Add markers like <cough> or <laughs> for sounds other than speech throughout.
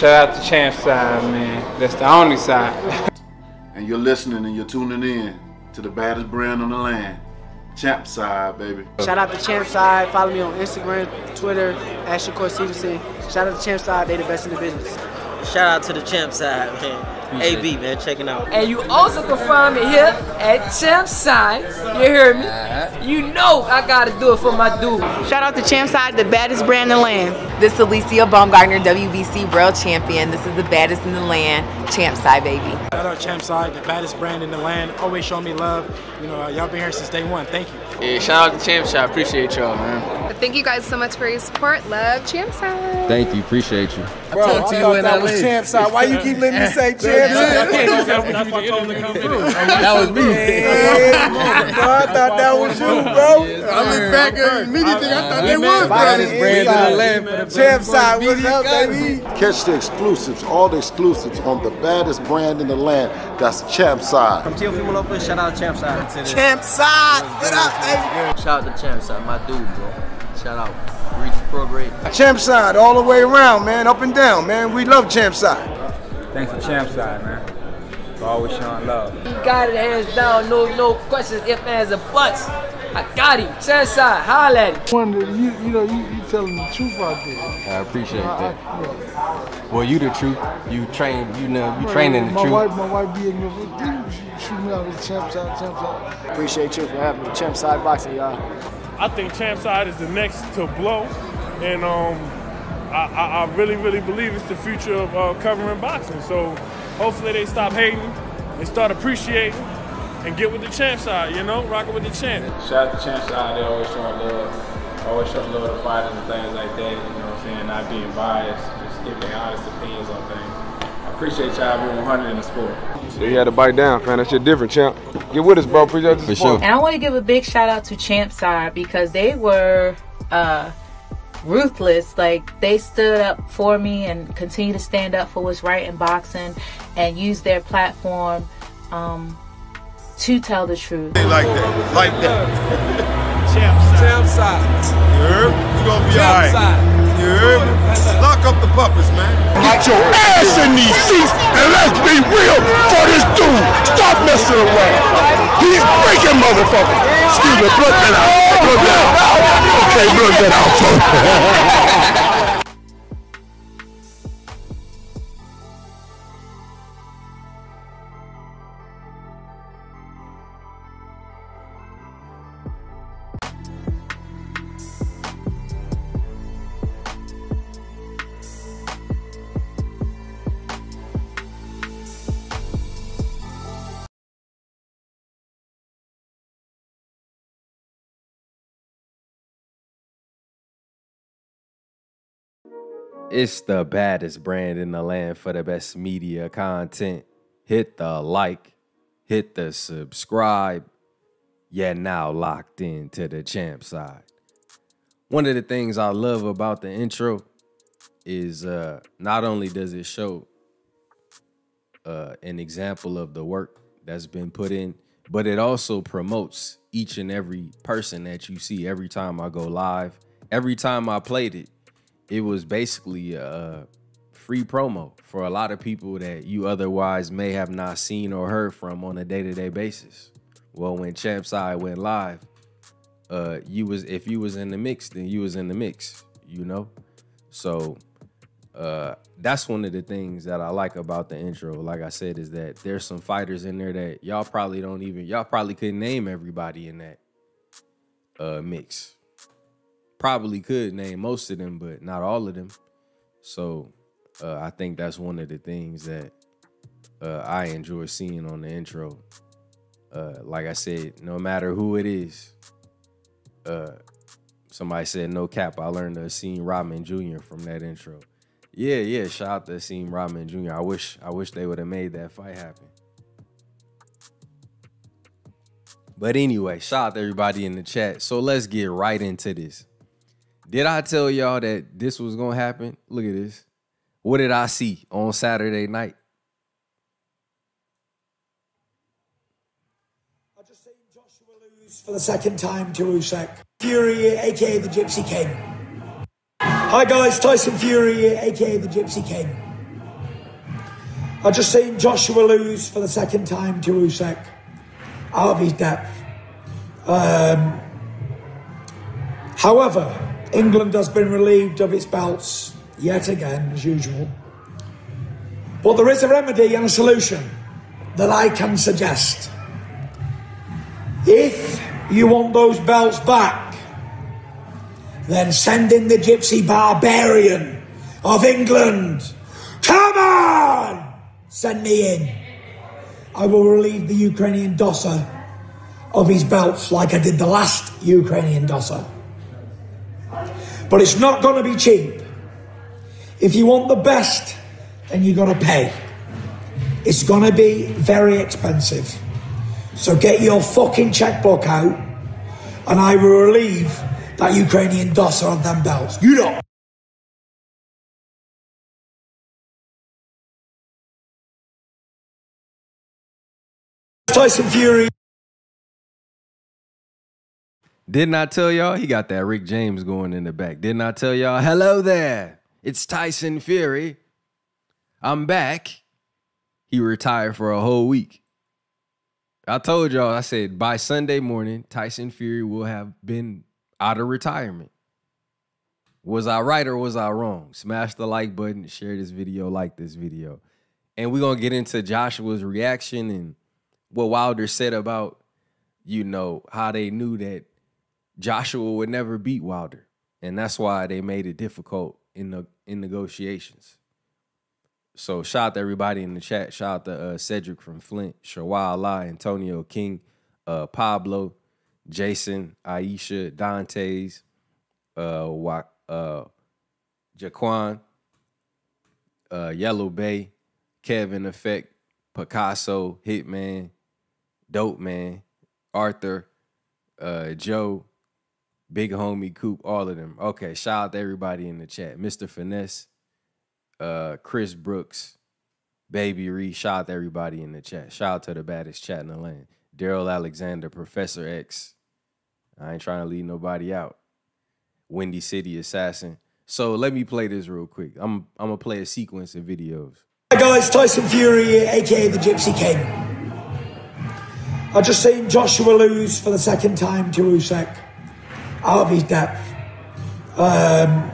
Shout out to Champ side, man. That's the only side. <laughs> and you're listening and you're tuning in to the baddest brand on the land. Champ side, baby. Shout out to Champ side. Follow me on Instagram, Twitter, at Shakur Stevenson. Shout out to Champ side. They the best in the business. Shout out to the Champ side, man. AB, man, checking out. And you also can find me here at Champside. You hear me? Uh-huh. You know I gotta do it for my dude. Shout out to Champside, the baddest brand in the land. This is Alycia Baumgardner, WBC World Champion. This is the baddest in the land, Champside, baby. Shout out to Champside, the baddest brand in the land. Always show me love. You know, y'all been here since day one. Thank you. Yeah, shout out to Champside. Appreciate y'all, man. Thank you guys so much for your support. Love Champside. Thank you. Appreciate you. Bro, I, I thought that was Champside. Why you keep letting me <laughs> say Champside? That was me. bro, <laughs> I thought that was you, bro. I look back at immediately. I thought they was baddest brand in the land. Champ side, what's up, baby? Catch the exclusives, all the exclusives on the baddest brand in the land. That's Champ side. From Teofimo Lopez, shout out Champ side. Champ side, what up, baby? Shout out to Champ side, my dude, bro. Shout out. Reach Pro Grade. Champ side, all the way around, man, up and down, man. We love Champ side. Thanks for Champ side, man. For always showing love. You got it hands down, no no questions, if ands, or buts. I got him. Champ side, holla at him. Wonder, you, you know, you, you telling the truth out there. I appreciate that. I, yeah. Well, you the truth. You train, you know, you training the my truth. Wife, my wife be in there, shoot me out with champ side, champ side. Appreciate you for having me. Champ side boxing, y'all. I think champ side is the next to blow, and um, I, I, I really, really believe it's the future of uh, covering boxing. So hopefully they stop hating and start appreciating and get with the champ side, you know, rocking with the champ. Shout out to champ side, they always showing love, always showing love to fighters and things like that, you know what I'm saying, not being biased, just giving honest opinions on things. I appreciate y'all being 100 in the sport. So you had to bite down, fam. That shit different, champ. Get with us, bro. Appreciate the support. And I want to give a big shout out to Champ Side because they were uh, ruthless. Like they stood up for me and continue to stand up for what's right in boxing and use their platform um, to tell the truth. Like that, like that. <laughs> Champ side. Champ side. You heard? You gonna be alright. You heard? Lock up the puppets, man. Get your ass in these seats and let's be real for this dude. Stop messing around. He's breaking motherfucker. Excuse me, plug that out. Plug that out. Okay, plug that out. It's the baddest brand in the land for the best media content. Hit the like, hit the subscribe. You're now locked into the champ side. One of the things I love about the intro is uh, not only does it show uh, an example of the work that's been put in, but it also promotes each and every person that you see every time I go live. Every time I played it, it was basically a free promo for a lot of people that you otherwise may have not seen or heard from on a day-to-day basis. Well, when Champ Side went live, uh, you was if you was in the mix, then you was in the mix, you know. So uh, that's one of the things that I like about the intro. Like I said, is that there's some fighters in there that y'all probably don't even y'all probably couldn't name everybody in that uh, mix probably could name most of them, but not all of them. So uh, I think that's one of the things that uh, I enjoy seeing on the intro. Uh, like I said, no matter who it is, uh, somebody said no cap. I learned to see Rodman Jr. from that intro. Yeah, yeah. Shout out to Asim Rodman Jr. I wish I wish they would have made that fight happen. But anyway, shout out to everybody in the chat. So let's get right into this. Did I tell y'all that this was gonna happen? Look at this. What did I see on Saturday night? I just seen Joshua lose for the second time to Usyk. Fury, aka the Gypsy King. Hi guys, Tyson Fury, aka the Gypsy King. I just seen Joshua lose for the second time to Usyk out of his depth. Um, however, England has been relieved of its belts yet again, as usual. But there is a remedy and a solution that I can suggest. If you want those belts back, then send in the gypsy barbarian of England. Come on! Send me in. I will relieve the Ukrainian dosser of his belts like I did the last Ukrainian dosser. But it's not going to be cheap. If you want the best, then you've got to pay. It's going to be very expensive. So get your fucking checkbook out, and I will relieve that Ukrainian dosser of them belts. You don't. Tyson Fury. Didn't I tell y'all he got that Rick James going in the back? Didn't I tell y'all, hello there, it's Tyson Fury. I'm back. He retired for a whole week. I told y'all, I said by Sunday morning, Tyson Fury will have been out of retirement. Was I right or was I wrong? Smash the like button, share this video, like this video. And we're gonna get into Joshua's reaction and what Wilder said about, you know, how they knew that Joshua would never beat Wilder. And that's why they made it difficult in the in negotiations. So shout out to everybody in the chat. Shout out to uh, Cedric from Flint, Shawah Allah, Antonio King, uh, Pablo, Jason, Aisha, Dantes, uh, Wa- uh, Jaquan, uh, Yellow Bay, Kevin Effect, Picasso, Hitman, Dope Man, Arthur, uh, Joe, Big Homie Coop, all of them. Okay, shout out to everybody in the chat. Mr. Finesse, uh, Chris Brooks, Baby Ree, shout out to everybody in the chat. Shout out to the baddest chat in the land. Daryl Alexander, Professor X. I ain't trying to leave nobody out. Windy City Assassin. So let me play this real quick. I'm I'm gonna play a sequence of videos. Hi guys, Tyson Fury, aka the Gypsy King. I just seen Joshua lose for the second time to Usyk out of his depth. Um,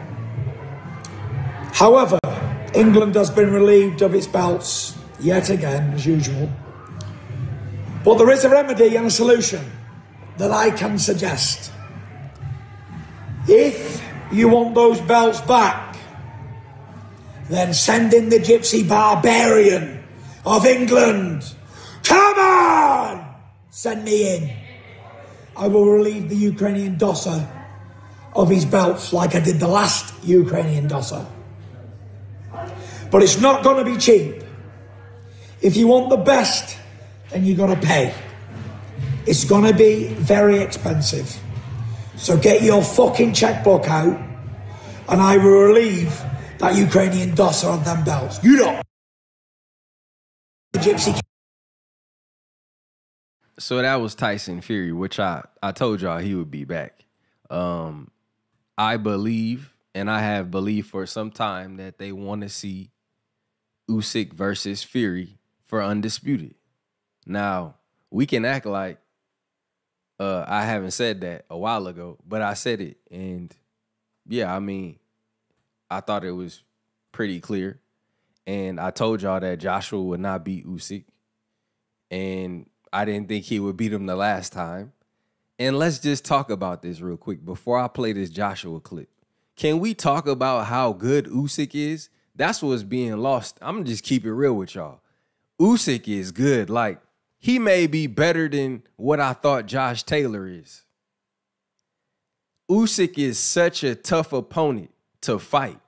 however, England has been relieved of its belts yet again, as usual. But there is a remedy and a solution that I can suggest. If you want those belts back, then send in the gypsy barbarian of England. Come on! Send me in. I will relieve the Ukrainian dosser of his belts like I did the last Ukrainian dosser. But it's not going to be cheap. If you want the best, then you've got to pay. It's going to be very expensive. So get your fucking checkbook out, and I will relieve that Ukrainian dosser of them belts. You don't. The Gypsy. So that was Tyson Fury, which I I told y'all he would be back. Um, I believe, and I have believed for some time that they want to see Usyk versus Fury for undisputed. Now we can act like uh, I haven't said that a while ago, but I said it, and yeah, I mean, I thought it was pretty clear, and I told y'all that Joshua would not beat Usyk, and I didn't think he would beat him the last time. And let's just talk about this real quick before I play this Joshua clip. Can we talk about how good Usyk is? That's what's being lost. I'm just keep it real with y'all. Usyk is good. Like he may be better than what I thought Josh Taylor is. Usyk is such a tough opponent to fight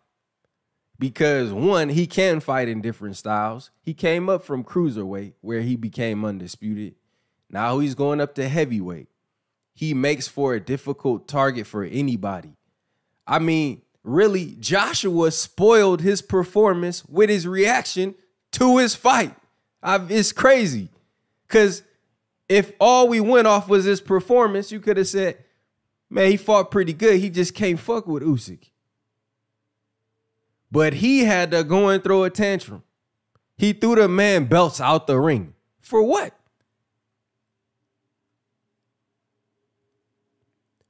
because one, he can fight in different styles. He came up from cruiserweight where he became undisputed. Now he's going up to heavyweight. He makes for a difficult target for anybody. I mean, really, Joshua spoiled his performance with his reaction to his fight. I've, it's crazy. Because if all we went off was his performance, you could have said, man, he fought pretty good. He just can't fuck with Usyk. But he had to go and throw a tantrum. He threw the man belts out the ring. For what?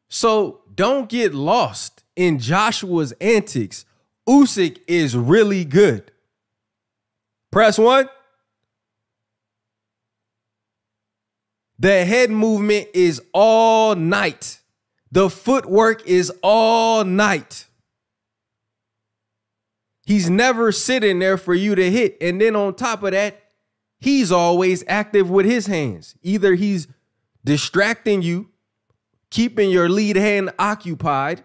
So don't get lost in Joshua's antics. Usyk is really good. Press one. The head movement is all night. The footwork is all night. He's never sitting there for you to hit. And then on top of that, he's always active with his hands. Either he's distracting you, keeping your lead hand occupied,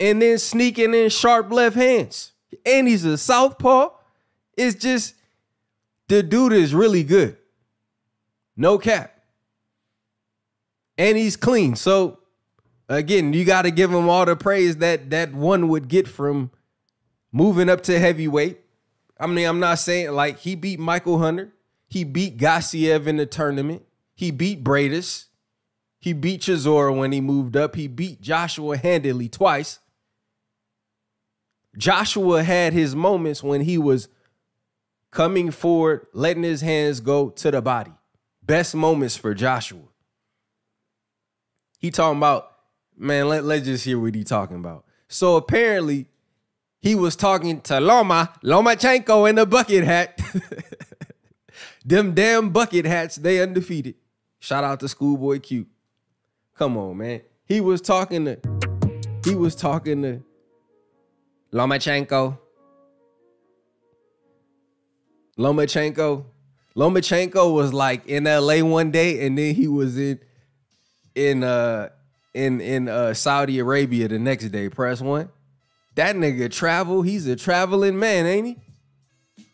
and then sneaking in sharp left hands. And he's a southpaw. It's just the dude is really good. No cap. And he's clean. So again, you got to give him all the praise that that one would get from moving up to heavyweight. I mean, I'm not saying like he beat Michael Hunter. He beat Gassiev in the tournament. He beat Briedis. He beat Chisora when he moved up. He beat Joshua handily twice. Joshua had his moments when he was coming forward, letting his hands go to the body. Best moments for Joshua. He talking about, man, let, let's just hear what he talking about. So apparently, he was talking to Loma, Lomachenko in the bucket hat. <laughs> Them damn bucket hats, they undefeated. Shout out to Schoolboy Q. Come on, man. He was talking to, he was talking to Lomachenko. Lomachenko. Lomachenko was like in LA one day, and then he was in in uh in in uh Saudi Arabia the next day. Press one. That nigga travel. He's a traveling man, ain't he?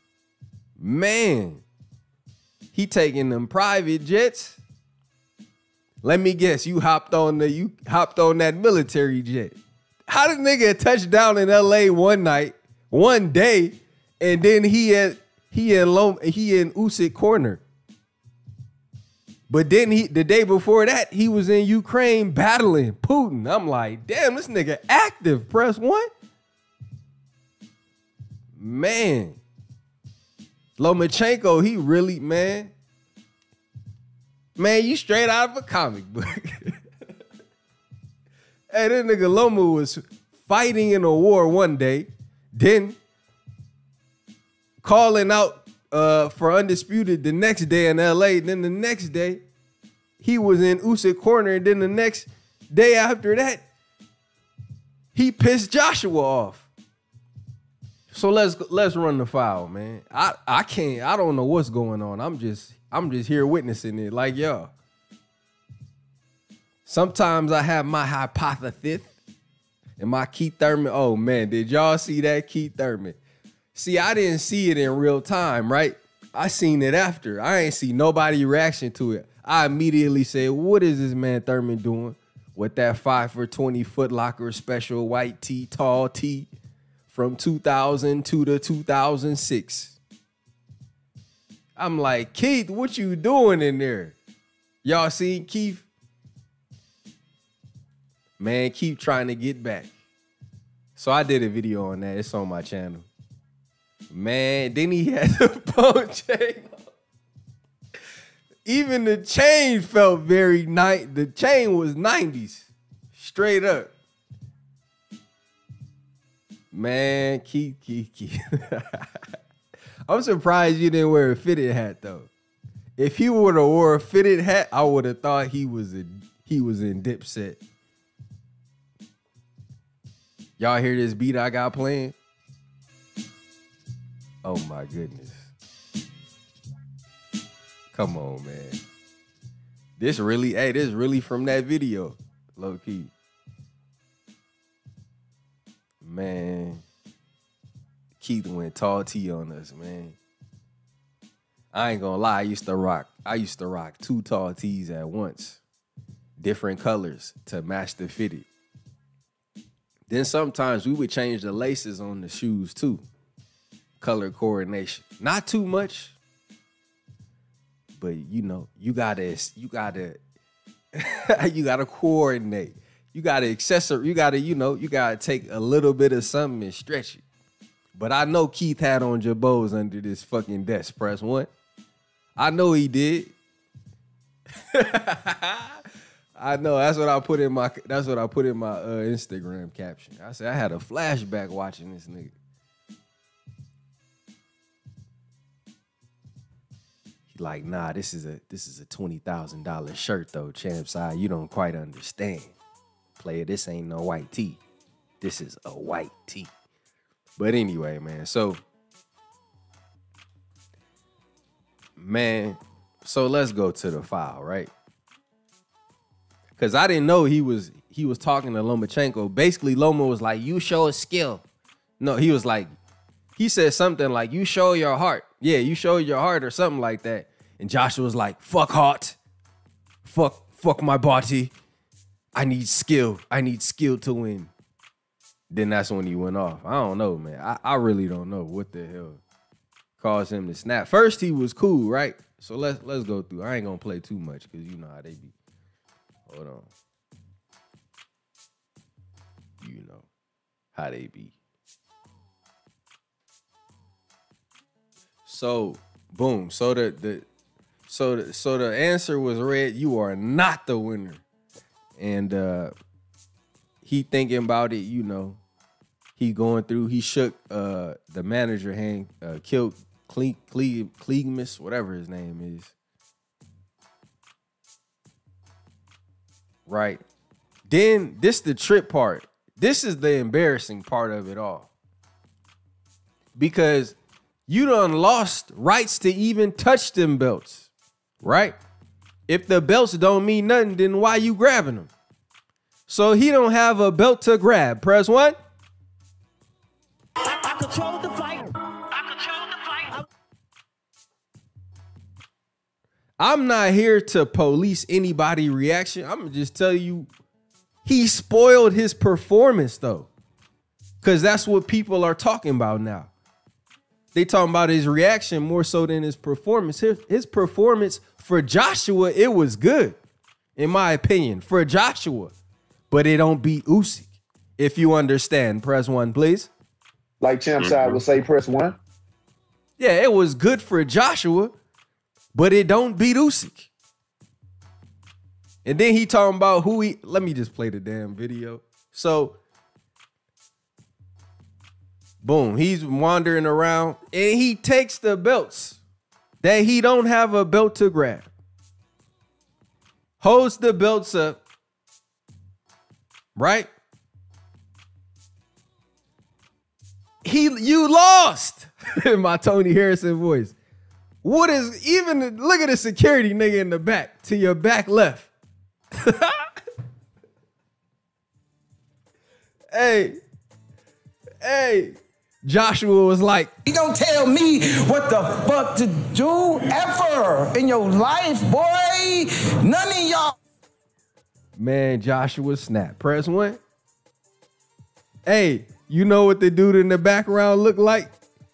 Man, he taking them private jets. Let me guess, you hopped on the you hopped on that military jet. How did nigga touch down in LA one night, one day, and then he at he in Lom, he in Usyk corner. But then he the day before that, he was in Ukraine battling Putin. I'm like, damn, this nigga active. Press one. Man. Lomachenko, he really, man. Man, you straight out of a comic book. <laughs> hey, that nigga Loma was fighting in a war one day, then calling out uh, for undisputed the next day in LA. Then the next day, he was in Usyk corner, and then the next day after that, he pissed Joshua off. So let's let's run the file, man. I I can't. I don't know what's going on. I'm just I'm just here witnessing it. Like yo. Sometimes I have my hypothesis and my Keith Thurman. Oh man, did y'all see that Keith Thurman? See, I didn't see it in real time, right? I seen it after. I ain't see nobody reaction to it. I immediately said, "What is this man Thurman doing with that five for twenty Foot Locker special white tee, tall tee from 2002 to 2006?" I'm like, Keith, what you doing in there? Y'all seen Keith? Man, keep trying to get back. So I did a video on that. It's on my channel. Man, then he <laughs> had the bone chain. Even the chain felt very night. The chain was 90s. Straight up. Man, Keith, Keith, Keith. <laughs> I'm surprised you didn't wear a fitted hat though. If he would have wore a fitted hat, I would have thought he was in he was in Dipset. Y'all hear this beat I got playing? Oh my goodness. Come on, man. This really, hey, this really from that video, low key. Man, Keith went tall T on us, man. I ain't gonna lie, I used to rock, I used to rock two tall tees at once, different colors to match the fitted. Then sometimes we would change the laces on the shoes too. Color coordination. Not too much. But you know, you gotta you gotta <laughs> you gotta coordinate. You gotta accessory, you gotta, you know, you gotta take a little bit of something and stretch it. But I know Keith had on Jabos under this fucking desk. Press one. I know he did. <laughs> I know. That's what I put in my. That's what I put in my uh, Instagram caption. I said I had a flashback watching this nigga. He like, nah, this is a this is a twenty thousand dollar shirt though, champ side. You don't quite understand, player. This ain't no white tee. This is a white tee. But anyway, man. So, man. So let's go to the file, right? Cause I didn't know he was he was talking to Lomachenko. Basically, Loma was like, "You show a skill." No, he was like, he said something like, "You show your heart." Yeah, you show your heart or something like that. And Joshua was like, "Fuck heart, fuck fuck my body. I need skill. I need skill to win." Then that's when he went off. I don't know, man. I, I really don't know what the hell caused him to snap. First, he was cool, right? So let's let's go through. I ain't gonna play too much because you know how they be. Hold on. You know how they be. So boom. So the the so the, so the answer was red. You are not the winner, and uh he thinking about it. You know, he going through. He shook uh the manager hand, uh, killed Cle Cle whatever his name is. Right. Then this the trip part. This is the embarrassing part of it all. Because you done lost rights to even touch them belts. Right? If the belts don't mean nothing, then why you grabbing them? So he don't have a belt to grab. Press one. I control the fight. I control the fight. I'm not here to police anybody reaction. I'm just tell you he spoiled his performance though. Cause that's what people are talking about now. They talking about his reaction more so than his performance. His, his performance for Joshua, it was good, in my opinion, for Joshua. But it don't beat Usyk. If you understand, press one, please. Like Champ side would mm-hmm. say, press one. Yeah, it was good for Joshua, but it don't beat Usyk. And then he talking about who he. Let me just play the damn video. So, boom, he's wandering around and he takes the belts that he don't have a belt to grab. Holds the belts up, right? He, you lost. <laughs> in my Tony Harrison voice. What is even look at the security nigga in the back to your back left. <laughs> hey, hey, Joshua was like, You don't tell me what the fuck to do ever in your life, boy. None of y'all. man, Joshua snap. Press one. Hey, you know what the dude in the background looked like?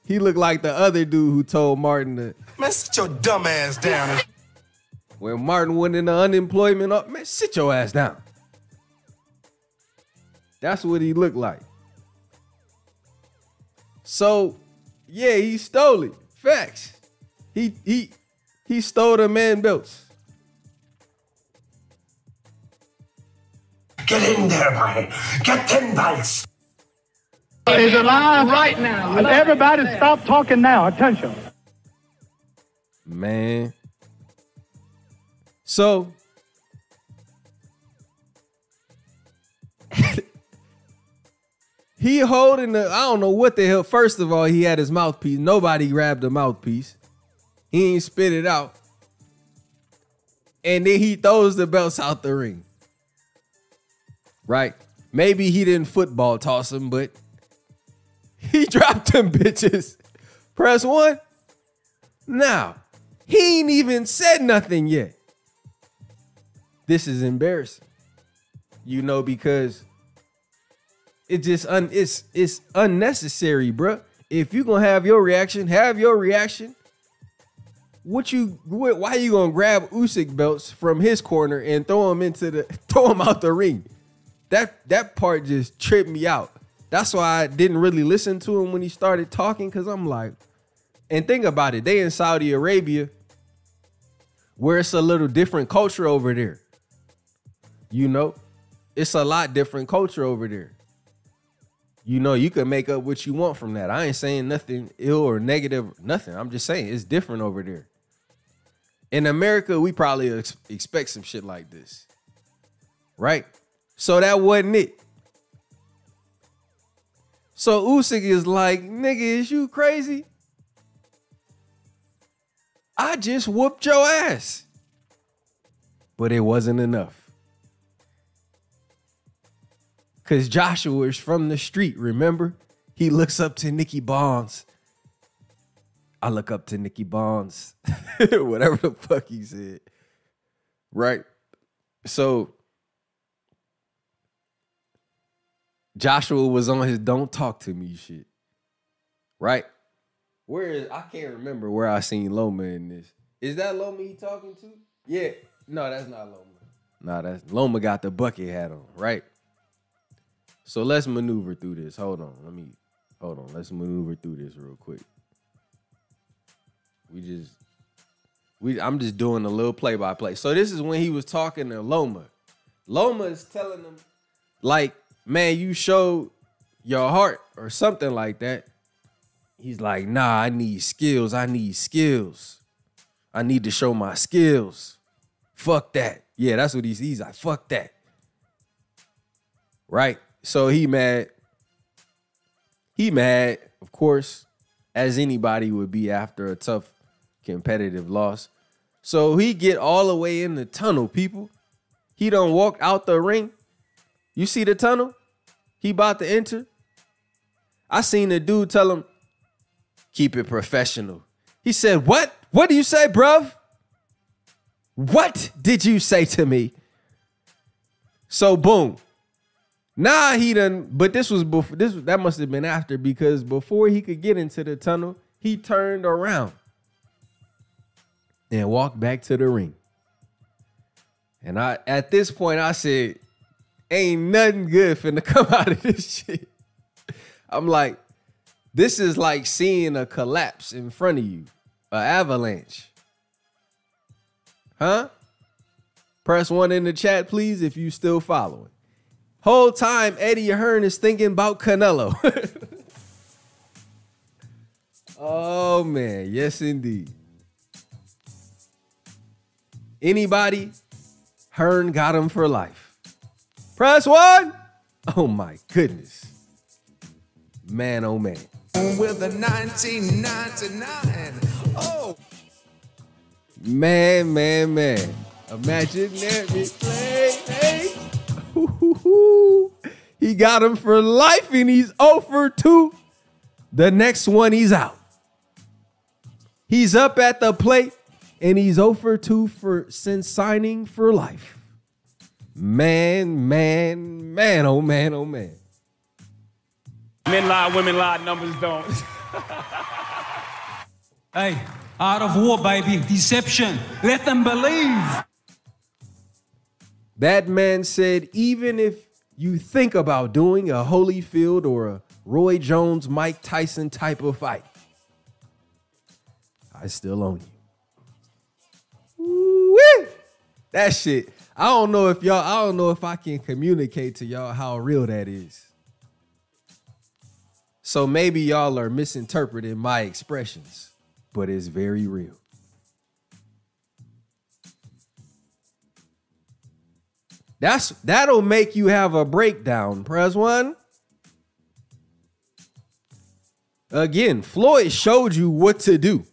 He looked like the other dude who told Martin to Man, sit your dumb ass down. when Martin went into unemployment up, man, sit your ass down. That's what he looked like. So, yeah, he stole it. Facts. He he he stole the man belts. Get in there, boy. Get ten belts. Is alive right now. And everybody stop talking now. Attention. Man. So <laughs> he holding the I don't know what the hell. First of all, he had his mouthpiece. Nobody grabbed the mouthpiece. He ain't spit it out. And then he throws the belts out the ring. Right? Maybe he didn't football toss him, but he <laughs> dropped them bitches. Press one. Now, he ain't even said nothing yet. This is embarrassing. You know, because it just un it's it's unnecessary, bruh. If you gonna have your reaction, have your reaction. What you what, why you gonna grab Usyk belts from his corner and throw him into the <laughs> throw him out the ring? That that part just tripped me out. That's why I didn't really listen to him when he started talking, because I'm like, and think about it, they in Saudi Arabia, where it's a little different culture over there. You know, it's a lot different culture over there. You know, you can make up what you want from that. I ain't saying nothing ill or negative, nothing. I'm just saying it's different over there. In America, we probably ex- expect some shit like this. Right? So that wasn't it. So Usyk is like, nigga, is you crazy? I just whooped your ass. But it wasn't enough. Cause Joshua is from the street, remember? He looks up to Nicky Bonds. I look up to Nicky Bonds. <laughs> Whatever the fuck he said. Right? So Joshua was on his don't talk to me shit. Right? Where is I can't remember where I seen Loma in this. Is that Loma he talking to? Yeah. No, that's not Loma. Nah, that's Loma got the bucket hat on, right? So let's maneuver through this. Hold on. Let me hold on. Let's maneuver through this real quick. We just we I'm just doing a little play by play. So this is when he was talking to Loma. Loma is telling him, like, man, you showed your heart or something like that. He's like, nah, I need skills. I need skills. I need to show my skills. Fuck that. Yeah, that's what he's he's like, fuck that. Right? So he mad. He mad, of course, as anybody would be after a tough competitive loss. So he get all the way in the tunnel, people. He don't walk out the ring. You see the tunnel? He about to enter. I seen the dude tell him, keep it professional. He said, What? What do you say, bruv? What did you say to me? So boom. Nah, he done, but this was before this that must have been after because before he could get into the tunnel, he turned around and walked back to the ring. And I at this point I said, ain't nothing good finna <laughs> come out of this shit. I'm like, this is like seeing a collapse in front of you, an avalanche. Huh? Press one in the chat, please, if you still following. Whole time Eddie Hearn is thinking about Canelo. <laughs> oh man, yes indeed. Anybody? Hearn got him for life. Press one. Oh my goodness. Man, oh man. With a 1999. Oh. Man, man, man. Imaginary play. Hey. <laughs> He got him for life and he's over 2. The next one, he's out. He's up at the plate and he's over 2 for since signing for life. Man, man, man, oh man, oh man. Men lie, women lie, numbers don't. <laughs> Hey, art of war, baby. Deception. Let them believe. That man said, even if you think about doing a Holyfield or a Roy Jones, Mike Tyson type of fight, I still own you. Woo! That shit. I don't know if y'all, I don't know if I can communicate to y'all how real that is. So maybe y'all are misinterpreting my expressions, but it's very real. That's that'll make you have a breakdown. Press one. Again, Floyd showed you what to do.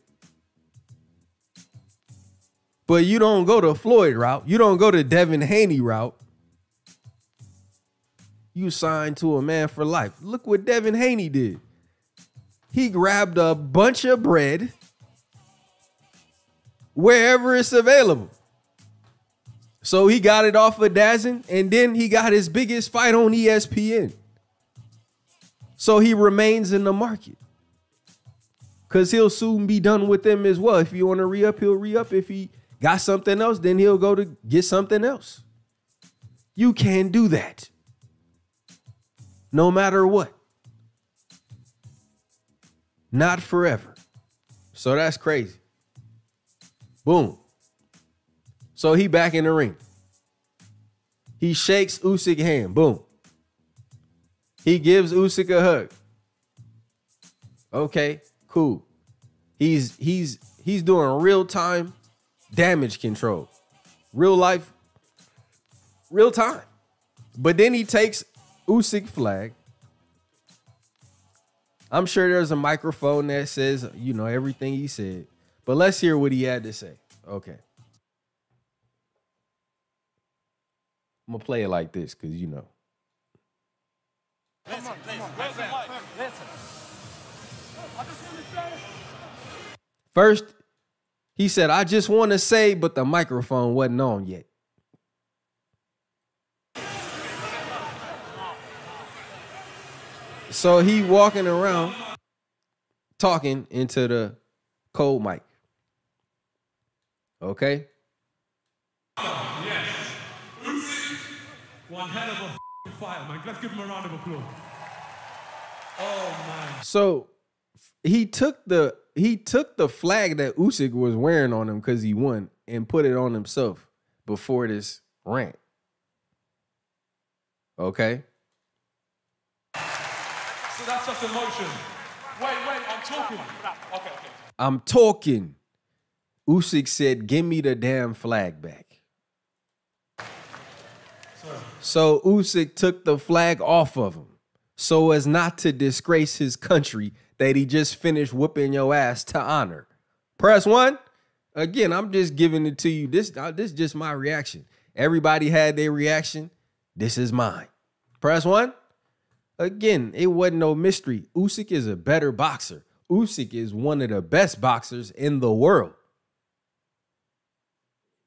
But you don't go the Floyd route. You don't go the Devin Haney route. You signed to a man for life. Look what Devin Haney did. He grabbed a bunch of bread wherever it's available. So he got it off of Dazn, and then he got his biggest fight on ESPN. So he remains in the market. Cause he'll soon be done with them as well. If you want to re-up, he'll re-up. If he got something else, then he'll go to get something else. You can't do that. No matter what. not forever. So that's crazy. Boom. So he back in the ring. He shakes Usyk hand. Boom. He gives Usyk a hug. Okay, cool. He's he's he's doing real time damage control. Real life real time. But then he takes Usyk flag. I'm sure there's a microphone that says, you know, everything he said. But let's hear what he had to say. Okay. I'm gonna play it like this because you know. Listen, listen, listen. First, he said, I just want to say, but the microphone wasn't on yet. So he walking around talking into the cold mic. Okay? Yes. Usyk, one hell of a fight, man. Let's give him a round of applause. Oh man. So he took the he took the flag that Usyk was wearing on him because he won and put it on himself before this rant. Okay. So that's just emotion. Wait, wait, I'm talking. Okay, okay. I'm talking. Usyk said, "Give me the damn flag back." So Usyk took the flag off of him, so as not to disgrace his country that he just finished whooping your ass to honor. Press one. Again, I'm just giving it to you. This uh, this is just my reaction. Everybody had their reaction. This is mine. Press one. Again, it wasn't no mystery. Usyk is a better boxer. Usyk is one of the best boxers in the world.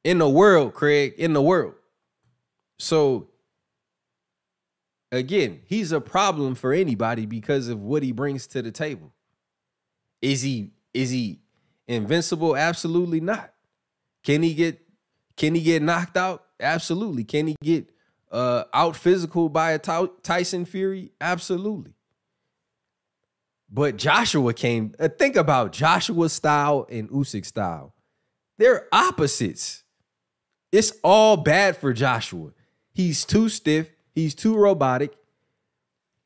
In the world, Craig, in the world. So again, he's a problem for anybody because of what he brings to the table. Is he is he invincible? Absolutely not. Can he get can he get knocked out? Absolutely. Can he get uh out physical by a Tyson Fury? Absolutely. But Joshua came. Uh, think about Joshua's style and Usyk style. They're opposites. It's all bad for Joshua. He's too stiff. He's too robotic.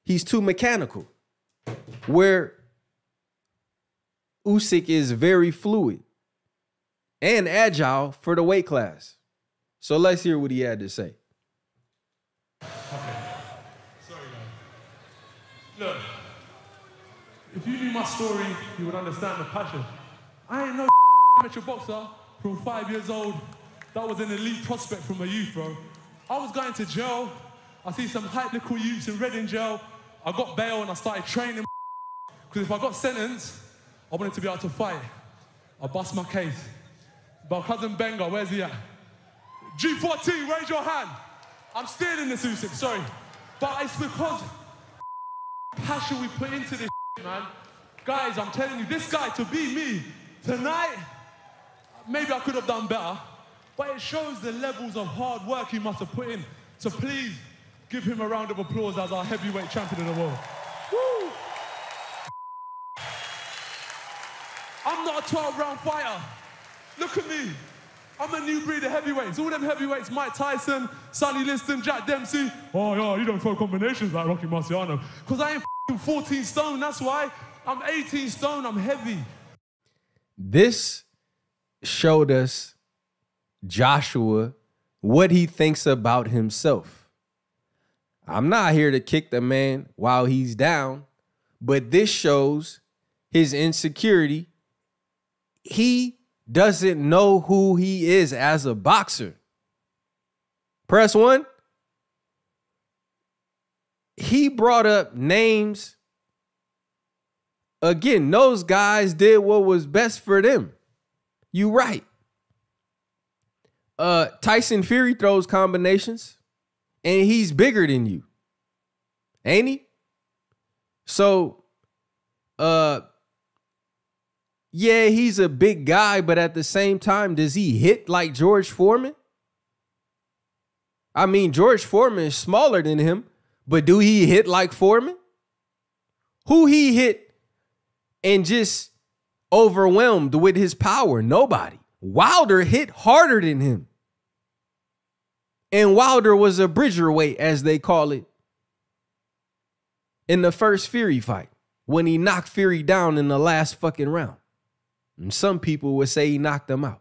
He's too mechanical. Where Usyk is very fluid and agile for the weight class. So let's hear what he had to say. Sorry, guys. Look, if you knew my story, you would understand the passion. I ain't no <laughs> amateur boxer from five years old that was an elite prospect from a youth, bro. I was going to jail. I see some hype little youths in Reading jail. I got bail and I started training. Because if I got sentenced, I wanted to be able to fight. I bust my case. But cousin Benga, where's he at? G14, raise your hand. I'm stealing this Usyk, sorry. But it's because passion we put into this man. Guys, I'm telling you, this guy to be me tonight, maybe I could have done better. But it shows the levels of hard work he must have put in. So please give him a round of applause as our heavyweight champion of the world. Woo! I'm not a 12 round fighter. Look at me. I'm a new breed of heavyweights. All them heavyweights, Mike Tyson, Sonny Liston, Jack Dempsey. Oh, yeah, you don't throw combinations like Rocky Marciano. Because I ain't 14 stone, that's why. I'm 18 stone, I'm heavy. This showed us Joshua what he thinks about himself. I'm not here to kick the man while he's down, but this shows his insecurity. He doesn't know who he is as a boxer. Press one. He brought up names. Again, those guys did what was best for them. You right. Uh Tyson Fury throws combinations and he's bigger than you. Ain't he? So uh yeah, he's a big guy, but at the same time, does he hit like George Foreman? I mean, George Foreman is smaller than him, but do he hit like Foreman? Who he hit and just overwhelmed with his power. Nobody. Wilder hit harder than him. And Wilder was a bridger weight, as they call it, in the first Fury fight when he knocked Fury down in the last fucking round. And some people would say he knocked him out.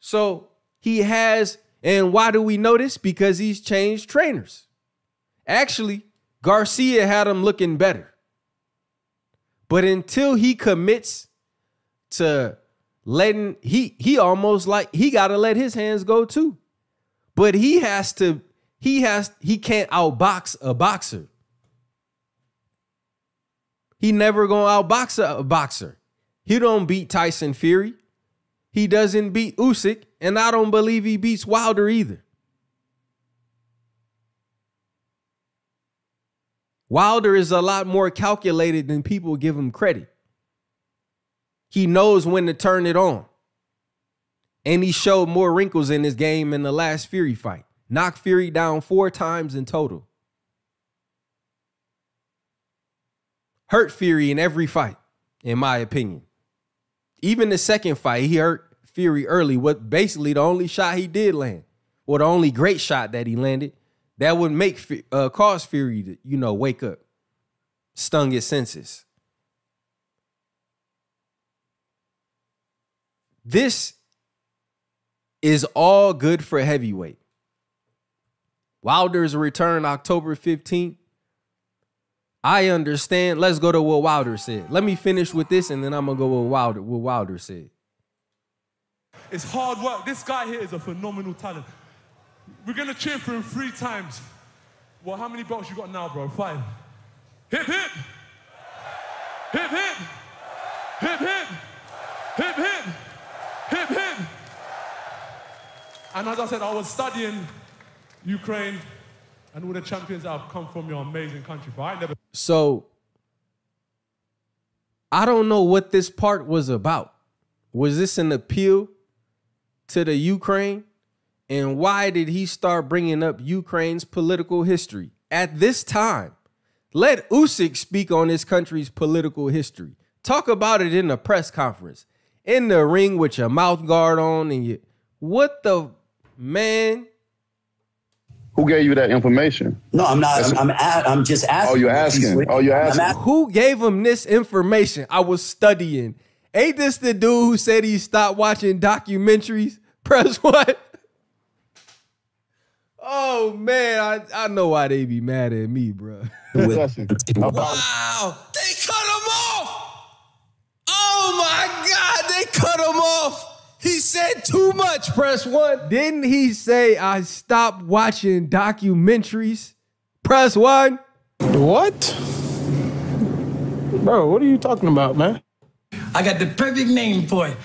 So he has, and why do we know this? Because he's changed trainers. Actually, Garcia had him looking better. But until he commits to letting he he almost like he got to let his hands go too. But he has to he has he can't outbox a boxer. He never gonna outbox a, a boxer. He don't beat Tyson Fury. He doesn't beat Usyk, and I don't believe he beats Wilder either. Wilder is a lot more calculated than people give him credit. He knows when to turn it on. And he showed more wrinkles in his game in the last Fury fight. Knocked Fury down four times in total. Hurt Fury in every fight, in my opinion. Even the second fight, he hurt Fury early. What basically the only shot he did land, or the only great shot that he landed, that would make uh, cause Fury to you know wake up, stung his senses. This is all good for heavyweight. Wilder's return October 15th. I understand. Let's go to what Wilder said. Let me finish with this and then I'm gonna go with Wilder, what Wilder said. It's hard work. This guy here is a phenomenal talent. We're gonna cheer for him three times. Well, how many belts you got now, bro? Five. Hip hip. Hip hip. Hip hip. Hip hip. Hip hip. And as I said, I was studying Ukraine and all the champions that have come from your amazing country. But I never. So I don't know what this part was about. Was this an appeal to the Ukraine? And why did he start bringing up Ukraine's political history at this time? Let Usyk speak on his country's political history. Talk about it in a press conference, in the ring with your mouth guard on, and you. What the man? Who gave you that information? No, I'm not. That's- I'm. I'm, a, I'm just oh, asking. Oh, you're asking. Oh, you're asking. asking. Who gave him this information? I was studying. Ain't this the dude who said he stopped watching documentaries? <laughs> Press what? Oh man, I, I know why they be mad at me, bro. Wow, they cut him off. Oh my God, they cut him off. He said too much. Press one. Didn't he say I stopped watching documentaries? Press one. What? Bro, what are you talking about, man? I got the perfect name for it.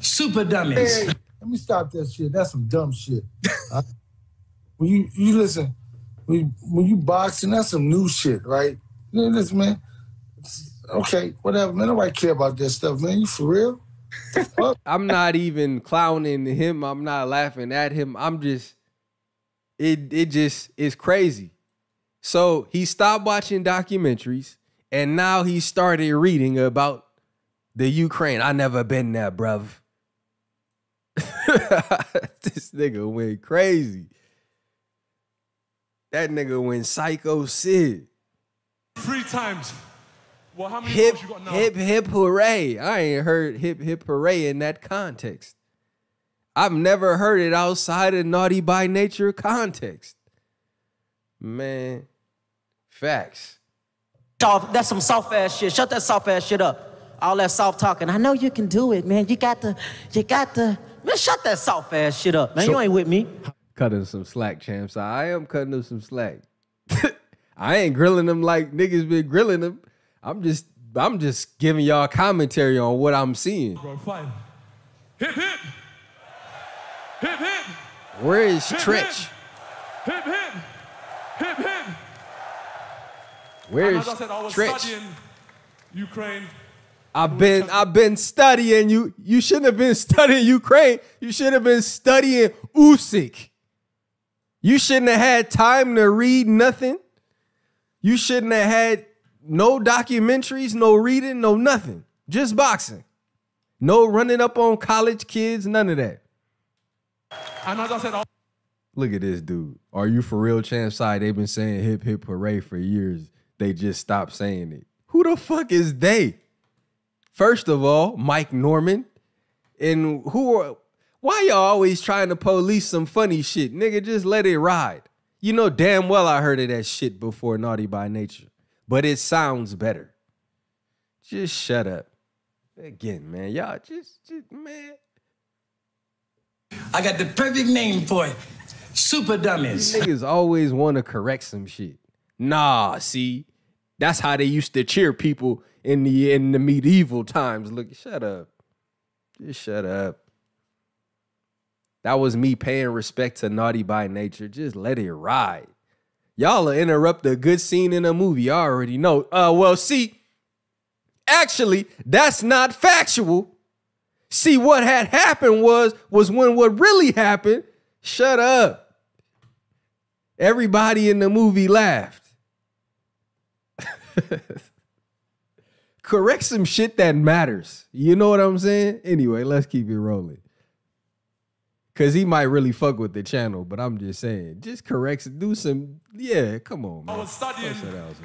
Super dummies. Hey, let me stop that shit. That's some dumb shit. When you you listen, when you, when you boxing, that's some new shit, right? You know, listen, man. Okay, whatever, man. Nobody care about that stuff, man. You for real? I'm not even clowning him. I'm not laughing at him. I'm just it it just is crazy. So he stopped watching documentaries and now he started reading about the Ukraine. I never been there, bruv. <laughs> this nigga went crazy. That nigga went Sycho Sid. Three times. Well, how many Hip belts you got now? hip hip hooray. I ain't heard hip hip hooray in that context. I've never heard it outside of naughty by nature context. Man, facts. Soft, that's some soft ass shit. Shut that soft ass shit up. All that soft talking. I know you can do it, man. You got to, you got to. Man, shut that soft ass shit up, man. So- you ain't with me. Cutting some slack, champs. I am cutting them some slack. <laughs> I ain't grilling them like niggas been grilling them. I'm just I'm just giving y'all commentary on what I'm seeing. Bro. Hip hip. Hip hip. Where is Hip, Treach? Hip hip. Hip hip. Where and I said, I Treach? Ukraine. I've been I've been studying you. You shouldn't have been <laughs> studying Ukraine. You should have been studying Usyk. You shouldn't have had time to read nothing. You shouldn't have had no documentaries, no reading, no nothing. Just boxing. No running up on college kids, none of that. And as I said, I'll- Look at this dude. Are you for real, champ side? They've been saying hip hip hooray for years. They just stopped saying it. Who the fuck is they? First of all, Mike Norman. And who are why y'all always trying to police some funny shit? Nigga, just let it ride. You know damn well I heard of that shit before Naughty by Nature. But it sounds better. Just shut up. Again, man. Y'all just, just man. I got the perfect name for it. Super dummies. Niggas always want to correct some shit. Nah, see, that's how they used to cheer people in the in the medieval times. Look, shut up, just shut up. That was me paying respect to Naughty by Nature. Just let it ride. Y'all interrupt a good scene in a movie. I already know. Uh, well, see, actually, that's not factual. See, what had happened was was when what really happened. Shut up. Everybody in the movie laughed. <laughs> Correct some shit that matters. You know what I'm saying? Anyway, let's keep it rolling. Cause he might really fuck with the channel, but I'm just saying, just correct, do some. Yeah, come on, man. I was studying Don't say that was.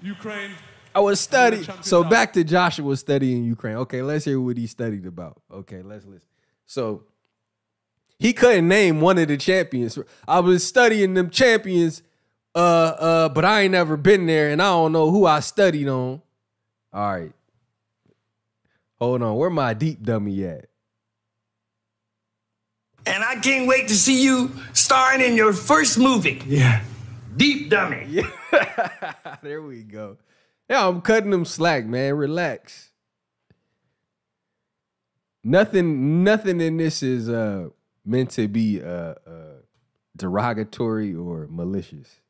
Ukraine. I was studying. So back to Joshua studying Ukraine. Okay, let's hear what he studied about. Okay, let's listen. So he couldn't name one of the champions. I was studying them champions, uh, uh, but I ain't never been there, and I don't know who I studied on. All right. Hold on, where my deep dummy at? And I can't wait to see you starring in your first movie. Yeah. Deep Dummy. <laughs> Yeah. there we go. Yeah, I'm cutting them slack, man. Relax. Nothing, nothing in this is uh meant to be uh, uh derogatory or malicious.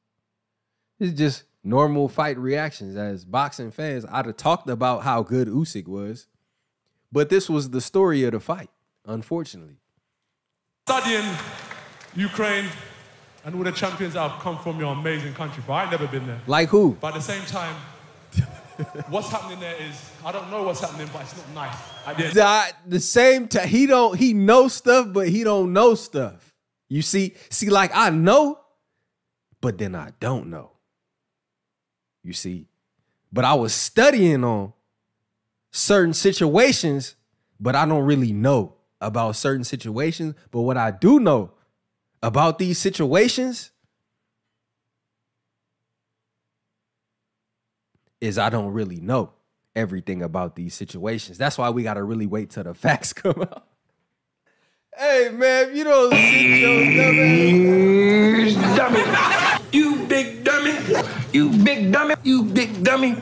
It's just normal fight reactions. As boxing fans, I'd have talked about how good Usyk was, but this was the story of the fight. Unfortunately, studying Ukraine and all the champions that have come from your amazing country, but I've never been there. like who? But at the same time, <laughs> what's happening there is I don't know what's happening, but it's not nice. The end- the, the same time he don't he knows stuff but he don't know stuff you see see like i know but then i don't know you see but i was studying on certain situations but i don't really know about certain situations but what i do know about these situations is i don't really know everything about these situations. That's why we gotta really wait till the <laughs> facts come out. Hey man, if you don't sit your dumb Dummy. You big dummy. You big dummy. You big dummy.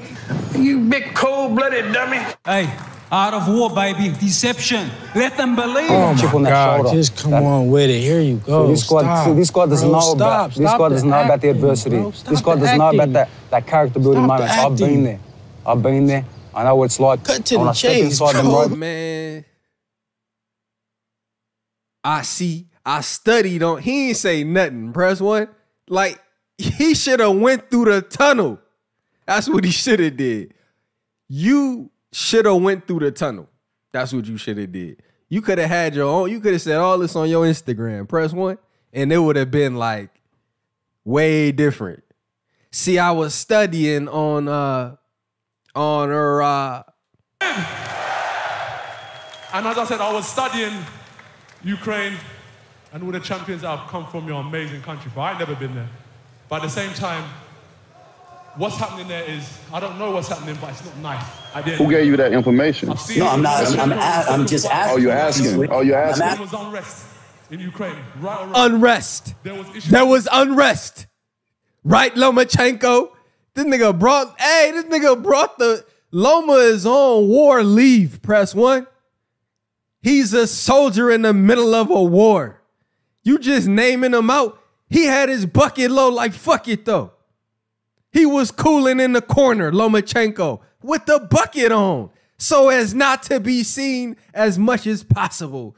You big cold-blooded dummy. Hey, art of war, baby. Deception. Let them believe. Oh Chip on that shoulder. Just come on with it. Here you go. See, this squad, Stop. see, this squad doesn't Bro, know stop. about this squad the doesn't know about the adversity. bro. This squad the doesn't know about that that character building Stop the moments. I've been there. I've been there. I know what it's like. Cut to when the I step chase, inside them bro. ropes. man. I see. I studied on. He ain't say nothing. Press one. Like he should have went through the tunnel. That's what he should have did. You should have went through the tunnel. That's what you should have did. You could have had your own. You could have said all this on your Instagram. Press one, and it would have been like way different. See, I was studying on uh on her uh And as I said, I was studying Ukraine and all the champions that have come from your amazing country, but I've never been there. But at the same time, what's happening there is I don't know what's happening, but it's not nice. At the end- Who gave you that information? No, I'm not. I'm, I'm, a- I'm just oh, asking. Oh, you're asking. Oh, you're asking. There was unrest in Ukraine, right unrest. There was issues. There was unrest. Right, Lomachenko? This nigga brought, hey, this nigga brought the Loma is on war leave. Press one. He's a soldier in the middle of a war. You just naming him out. He had his bucket low, like fuck it though. He was cooling in the corner, Lomachenko, with the bucket on, so as not to be seen as much as possible.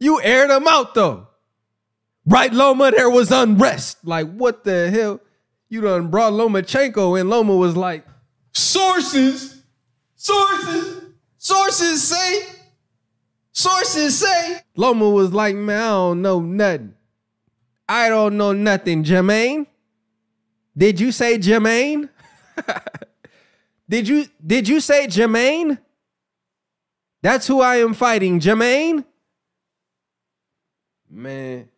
You aired him out though. Right, Loma, there was unrest. Like, what the hell? You done brought Lomachenko, and Loma was like, Sources, sources, sources say, sources say. Loma was like, man, I don't know nothing. I don't know nothing, Jermaine. Did you say Jermaine? <laughs> did you did you say Jermaine? That's who I am fighting, Jermaine. Man,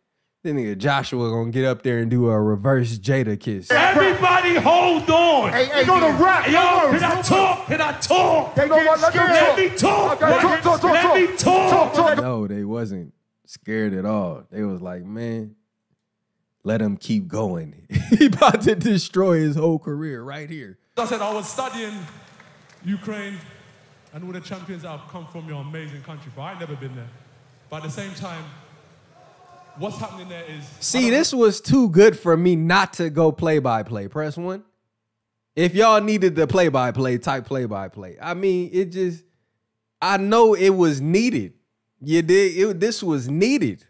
then nigga Joshua gonna get up there and do a reverse Jadakiss. Everybody hold on. Hey, hey, you gonna hey, rap. hey, Yo, hey, can I talk? Can I talk? They gonna let them Let talk. me talk. Okay, talk, talk, talk, Let me talk. Talk, talk. No, they wasn't scared at all. They was like, man, let him keep going. <laughs> he about to destroy his whole career right here. I said I was studying Ukraine and all the champions that have come from your amazing country, but I've never been there. But at the same time, what's happening there is See, this was too good for me not to go play by play. Press one. If y'all needed the play by play, type play by play. I mean, it just, I know it was needed. You did. It, this was needed.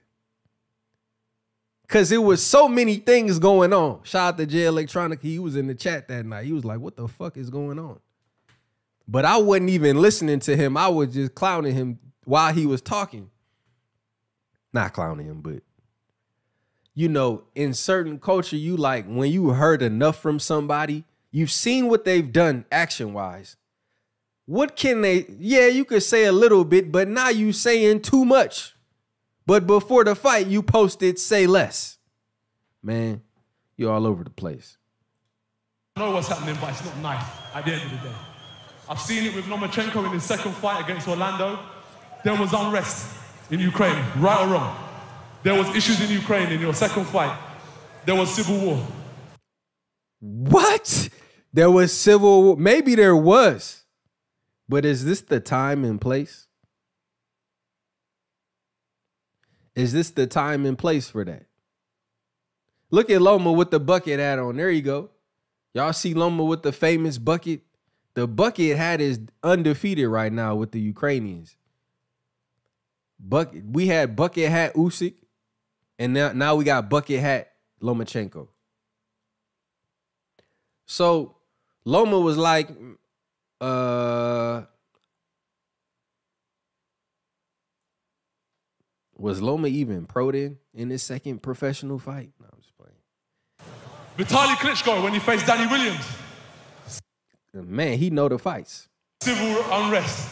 Cause it was so many things going on. Shout out to Jay Electronic. He was in the chat that night. He was like, what the fuck is going on? But I wasn't even listening to him. I was just clowning him while he was talking. Not clowning him, but you know, in certain culture, you like when you heard enough from somebody, you've seen what they've done action wise. What can they? Yeah, you could say a little bit, but now you saying too much. But before the fight, you posted say less. Man, you're all over the place. I know what's happening, but it's not nice at the end of the day. I've seen it with Lomachenko in his second fight against Orlando. There was unrest in Ukraine, right or wrong. There was issues in Ukraine in your second fight. There was civil war. What? There was civil war. Maybe there was. But is this the time and place? Is this the time and place for that? Look at Loma with the bucket hat on. There you go. Y'all see Loma with the famous bucket? The bucket hat is undefeated right now with the Ukrainians. Bucket, we had bucket hat Usyk, and now, now we got bucket hat Lomachenko. So Loma was like, uh, was Loma even pro then in his second professional fight? No, I'm just playing. Vitaly Klitschko when he faced Danny Williams. Man, he know the fights. Civil unrest.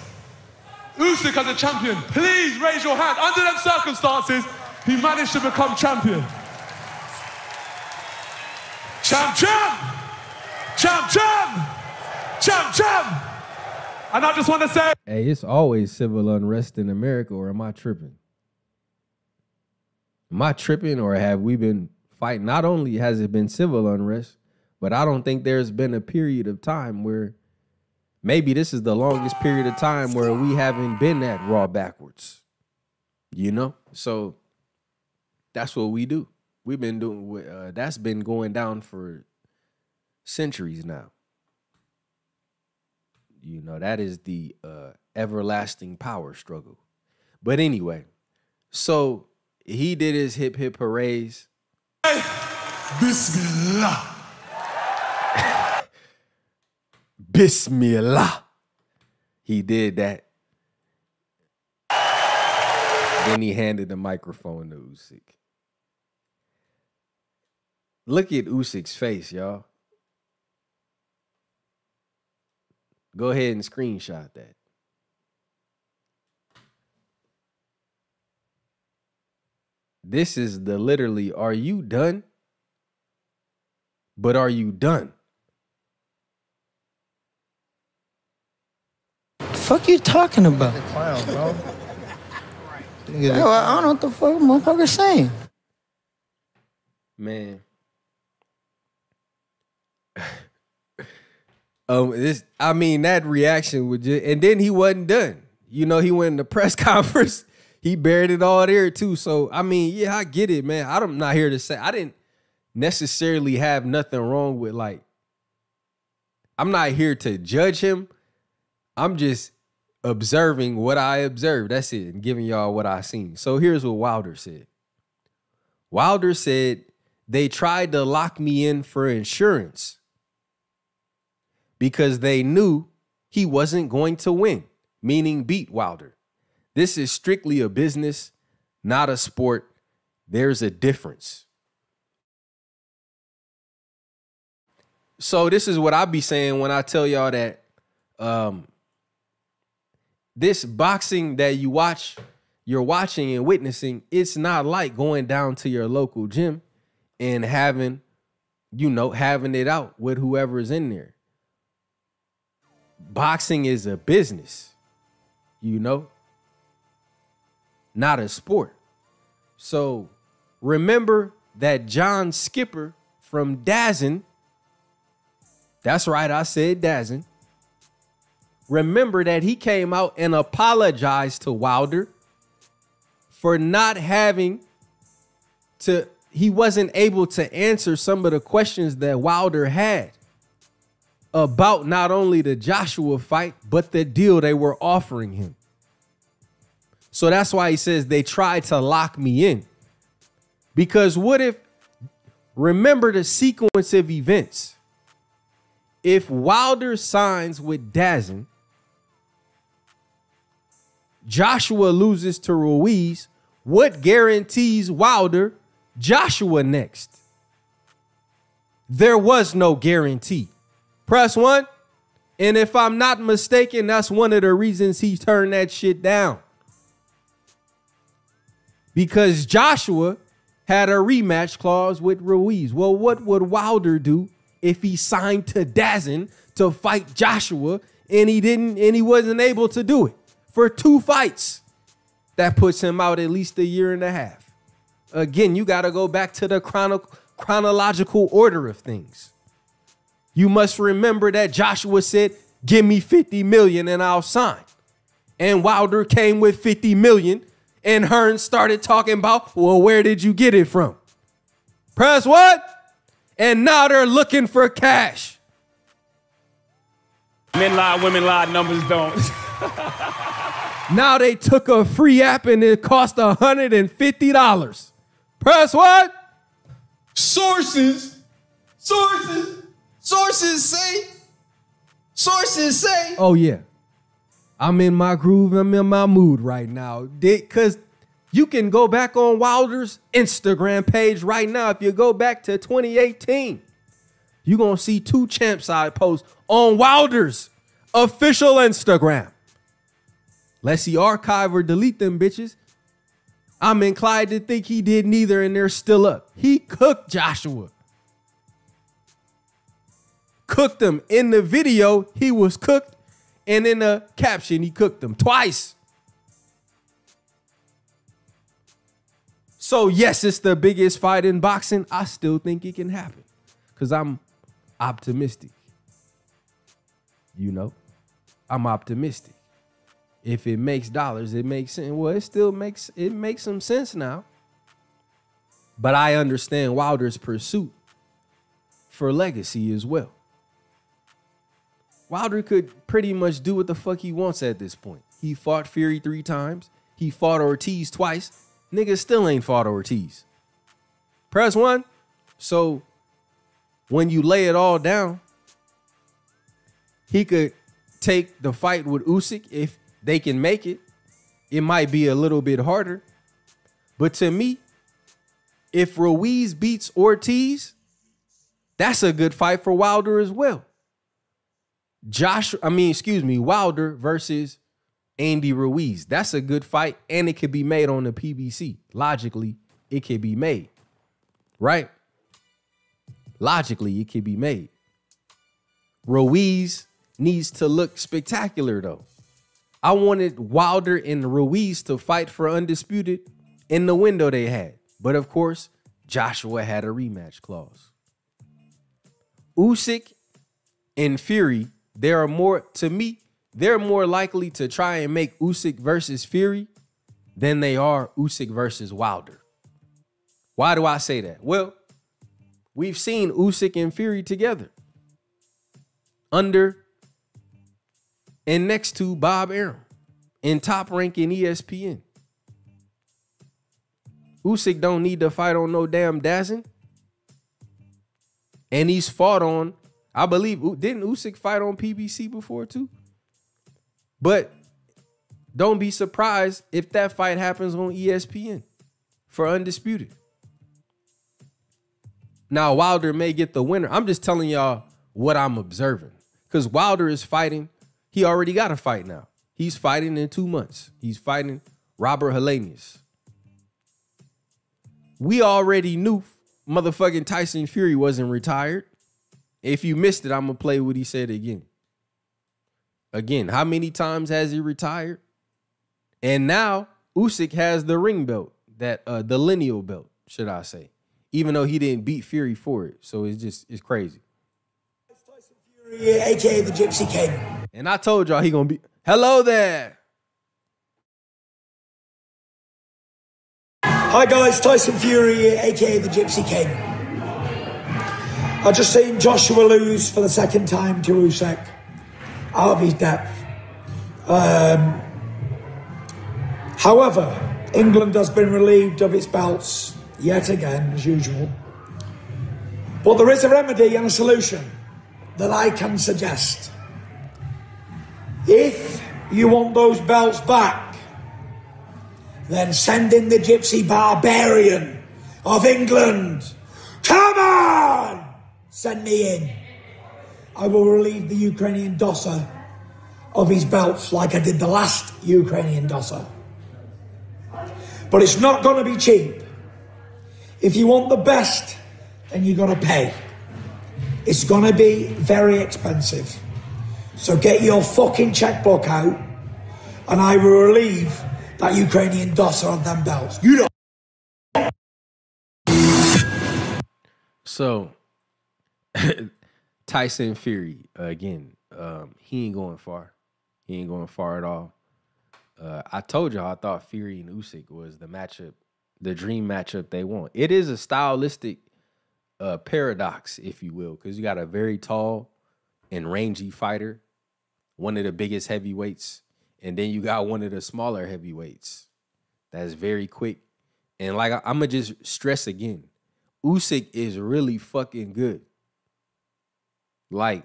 Usyk as a champion, please raise your hand. Under them circumstances, he managed to become champion. Champ, champ! Champ, champ! Champ, champ! And I just want to say, Hey, it's always civil unrest in America, or am I tripping? Am I tripping, or have we been fighting? Not only has it been civil unrest, but I don't think there's been a period of time where maybe this is the longest period of time where we haven't been that raw backwards. You know? So that's what we do. We've been doing uh, that's been going down for centuries now. You know, that is the uh, everlasting power struggle. But anyway, so he did his hip hip hoorays. Bismillah. Bismillah. He did that. Then he handed the microphone to Usyk. Look at Usyk's face, y'all. Go ahead and screenshot that. This is the literally, are you done? But are you done? fuck you talking about? Clown, bro. <laughs> Yo, I don't know what the fuck motherfucker's saying. Man. <laughs> um, this I mean that reaction would just and then he wasn't done. You know, he went in the press <laughs> conference, he buried it all there too. So I mean, yeah, I get it, man. I'm not here to say I didn't necessarily have nothing wrong with like I'm not here to judge him. I'm just observing what I observed. That's it, and giving y'all what I seen. So here's what Wilder said. Wilder said they tried to lock me in for insurance because they knew he wasn't going to win, meaning beat Wilder. This is strictly a business, not a sport. There's a difference. So this is what I be saying when I tell y'all that um this boxing that you watch, you're watching and witnessing, it's not like going down to your local gym and having, you know, having it out with whoever is in there. Boxing is a business, you know, not a sport. So remember that John Skipper from Dazn, that's right, I said Dazn. Remember that he came out and apologized to Wilder for not having to, he wasn't able to answer some of the questions that Wilder had about not only the Joshua fight, but the deal they were offering him. So that's why he says they tried to lock me in. Because what if, remember the sequence of events. If Wilder signs with Dazn, Joshua loses to Ruiz, what guarantees Wilder Joshua next? There was no guarantee. Press one. And if I'm not mistaken, that's one of the reasons he turned that shit down. Because Joshua had a rematch clause with Ruiz. Well, what would Wilder do if he signed to Dazn to fight Joshua and he didn't and he wasn't able to do it for two fights? That puts him out at least a year and a half. Again, you got to go back to the chrono- chronological order of things. You must remember that Joshua said, "Give me 50 million and I'll sign." And Wilder came with 50 million and Hearn started talking about, "Well, where did you get it from?" Press what? And now they're looking for cash. Men lie, women lie, numbers don't. <laughs> Now they took a free app and it cost $150. Press what? Sources, sources, sources say, sources say. Oh yeah. I'm in my groove. I'm in my mood right now. Cause you can go back on Wilder's Instagram page right now. If you go back to 2018, you're gonna see two champ side posts on Wilder's official Instagram. Let's see archive or delete them bitches. I'm inclined to think he did neither and they're still up. He cooked Joshua. Cooked him. In the video, he was cooked. And in the caption, he cooked them twice. So, yes, it's the biggest fight in boxing. I still think it can happen because I'm optimistic. You know, I'm optimistic. If it makes dollars, it makes sense. Well, it still makes it makes some sense now. But I understand Wilder's pursuit for legacy as well. Wilder could pretty much do what the fuck he wants at this point. He fought Fury three times. He fought Ortiz twice. Nigga still ain't fought Ortiz. Press one. So when you lay it all down, he could take the fight with Usyk if they can make it. It might be a little bit harder. But to me, if Ruiz beats Ortiz, that's a good fight for Wilder as well. Josh, I mean, excuse me, Wilder versus Andy Ruiz. That's a good fight, and it could be made on the PBC. Logically, it could be made. Right? Logically, it could be made. Ruiz needs to look spectacular, though. I wanted Wilder and Ruiz to fight for undisputed in the window they had. But of course, Joshua had a rematch clause. Usyk and Fury, there are more to me, they're more likely to try and make Usyk versus Fury than they are Usyk versus Wilder. Why do I say that? Well, we've seen Usyk and Fury together under and next to Bob Arum in top ranking ESPN. Usyk don't need to fight on no damn Dazn. And he's fought on, I believe, didn't Usyk fight on PBC before too? But don't be surprised if that fight happens on ESPN for undisputed. Now Wilder may get the winner. I'm just telling y'all what I'm observing. Because Wilder is fighting. He already got a fight now. He's fighting in two months. He's fighting Robert Helenius. We already knew motherfucking Tyson Fury wasn't retired. If you missed it, I'm gonna play what he said again. Again, how many times has he retired? And now Usyk has the ring belt, that uh the lineal belt, should I say. Even though he didn't beat Fury for it. So it's just it's crazy. Fury, aka the Gypsy King. And I told y'all he gonna be hello there. Hi guys, Tyson Fury, aka the Gypsy King. I just seen Joshua lose for the second time to Usyk out of his depth. Um, however, England has been relieved of its belts yet again, as usual. But there is a remedy and a solution that I can suggest. If you want those belts back, then send in the gypsy barbarian of England. Come on! Send me in. I will relieve the Ukrainian dosser of his belts like I did the last Ukrainian dosser. But it's not going to be cheap. If you want the best, then you're going to pay. It's going to be very expensive. So get your fucking checkbook out and I will relieve that Ukrainian dosser of them belts. You know. So <laughs> Tyson Fury again. Um, he ain't going far. He ain't going far at all. Uh, I told y'all I thought Fury and Usyk was the matchup, the dream matchup they want. It is a stylistic uh, paradox, if you will, because you got a very tall and rangy fighter, one of the biggest heavyweights, and then you got one of the smaller heavyweights that's very quick. And like I, I'm gonna just stress again, Usyk is really fucking good. Like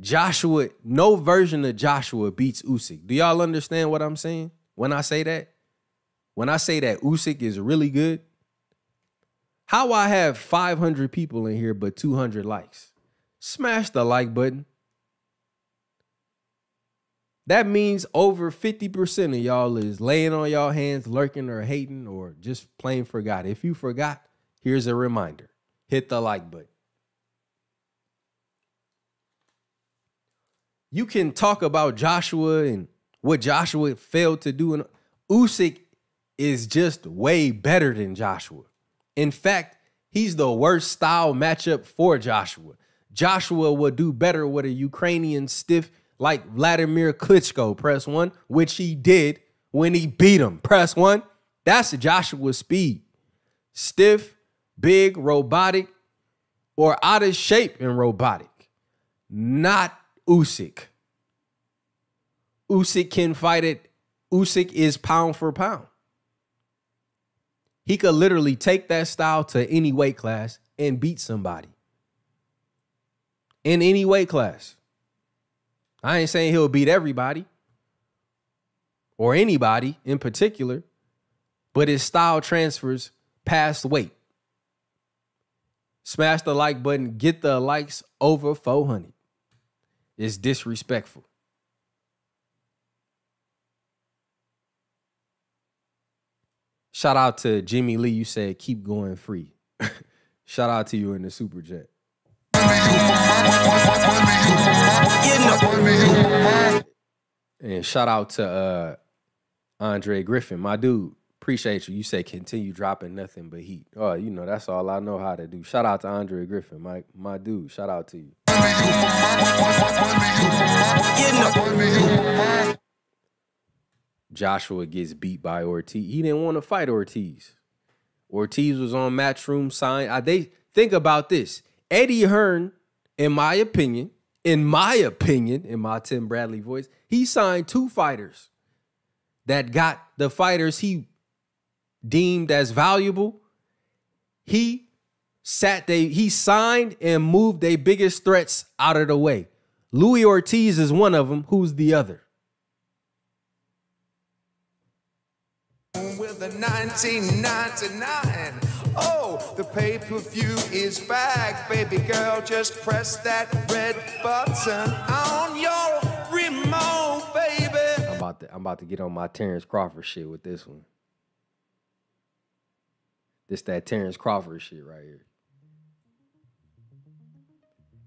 Joshua, no version of Joshua beats Usyk. Do y'all understand what I'm saying when I say that? When I say that Usyk is really good, how I have 500 people in here but 200 likes? Smash the like button. That means over 50% of y'all is laying on y'all hands, lurking or hating, or just plain forgot. If you forgot, here's a reminder hit the like button. You can talk about Joshua and what Joshua failed to do, and Usyk is just way better than Joshua. In fact, he's the worst style matchup for Joshua. Joshua would do better with a Ukrainian stiff like Vladimir Klitschko. Press one, which he did when he beat him. Press one. That's Joshua's speed. Stiff, big, robotic, or out of shape and robotic. Not Usyk. Usyk can fight it. Usyk is pound for pound. He could literally take that style to any weight class and beat somebody. In any weight class. I ain't saying he'll beat everybody or anybody in particular, but his style transfers past weight. Smash the like button, get the likes over 400. It's disrespectful. Shout out to Jimmy Lee. You said keep going free. <laughs> Shout out to you in the super jet. And shout out to uh, Andre Griffin, my dude. Appreciate you. You say continue dropping nothing but heat. Oh, you know that's all I know how to do. Shout out to Andre Griffin, my my dude. Shout out to you. Joshua gets beat by Ortiz. He didn't want to fight Ortiz. Ortiz was on Matchroom sign. I, they think about this. Eddie Hearn, in my opinion, in my opinion, in my Tim Bradley voice, he signed two fighters that got the fighters he deemed as valuable. He sat they he signed and moved their biggest threats out of the way. Luis Ortiz is one of them. Who's the other? With the 1999. Oh, the pay per view is back. Baby girl, just press that red button on your remote, baby. I'm about to I'm about to get on my Terrence Crawford shit with this one. This that Terrence Crawford shit right here.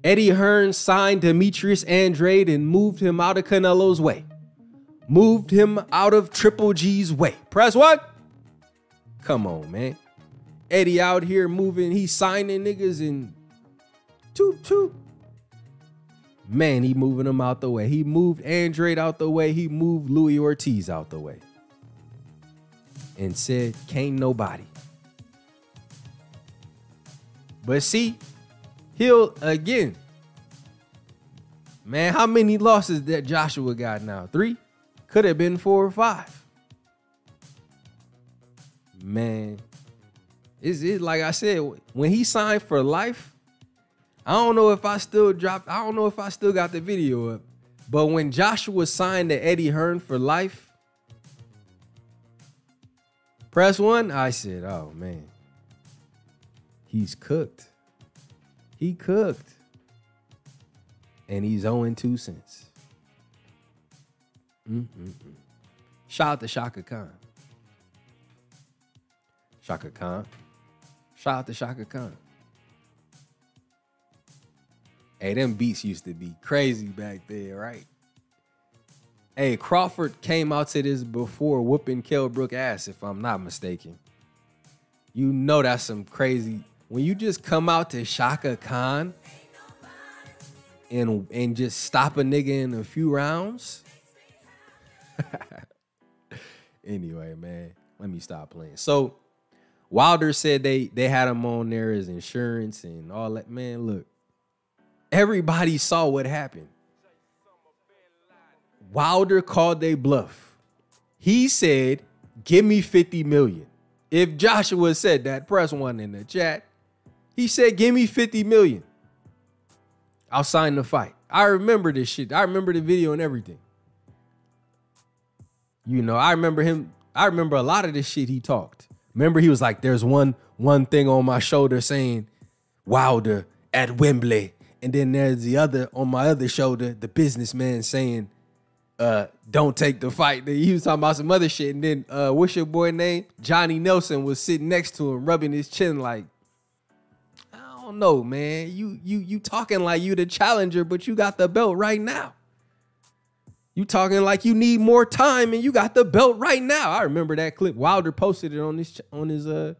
Eddie Hearn signed Demetrius Andrade and moved him out of Canelo's way. Moved him out of Triple G's way. Press what? Come on, man. Eddie out here moving, he's signing niggas and toot toot. Man, he moving them out the way. He moved Andrade out the way. He moved Luis Ortiz out the way. And said, can't nobody. But see, he'll again. Man, how many losses that Joshua got now? Three? Could have been four or five. Man, is it like I said when he signed for life? I don't know if I still dropped. I don't know if I still got the video up. But when Joshua signed to Eddie Hearn for life, press one, I said, "Oh man, he's cooked. He cooked, and he's owing 2 cents." Mm-mm-mm. Shout out to Chaka Khan. Chaka Khan. Shout out to Chaka Khan. Hey, them beats used to be crazy back there, right? Hey, Crawford came out to this before whooping Kell Brook ass, if I'm not mistaken. You know that's some crazy. When you just come out to Chaka Khan and and just stop a nigga in a few rounds. <laughs> anyway, man, let me stop playing. So Wilder said they they had him on there as insurance and all that. Man, look, everybody saw what happened. Wilder called they bluff. He said, "Give me 50 million." If Joshua said that, press one in the chat. He said, "Give me 50 million. I'll sign the fight." I remember this shit. I remember the video and everything. You know, I remember him. I remember a lot of this shit he talked. Remember, he was like, "There's one one thing on my shoulder saying Wilder at Wembley," and then there's the other on my other shoulder, the businessman saying, "Uh, don't take the fight." He was talking about some other shit, and then uh, what's your boy name? Johnny Nelson was sitting next to him, rubbing his chin like, "I don't know, man. You you you talking like you the challenger, but you got the belt right now." You talking like you need more time and you got the belt right now. I remember that clip. Wilder posted it on his on his uh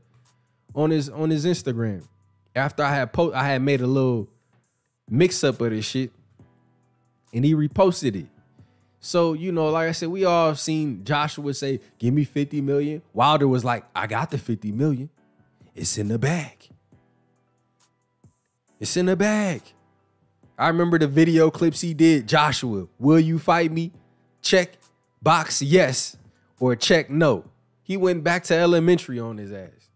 on his on his Instagram. After I had post I had made a little mix up of this shit and he reposted it. So, you know, like I said, we all seen Joshua say, "Give me 50 million." Wilder was like, "I got the 50 million. It's in the bag. It's in the bag." I remember the video clips he did. Joshua, will you fight me? Check box yes or check no. He went back to elementary on his ass.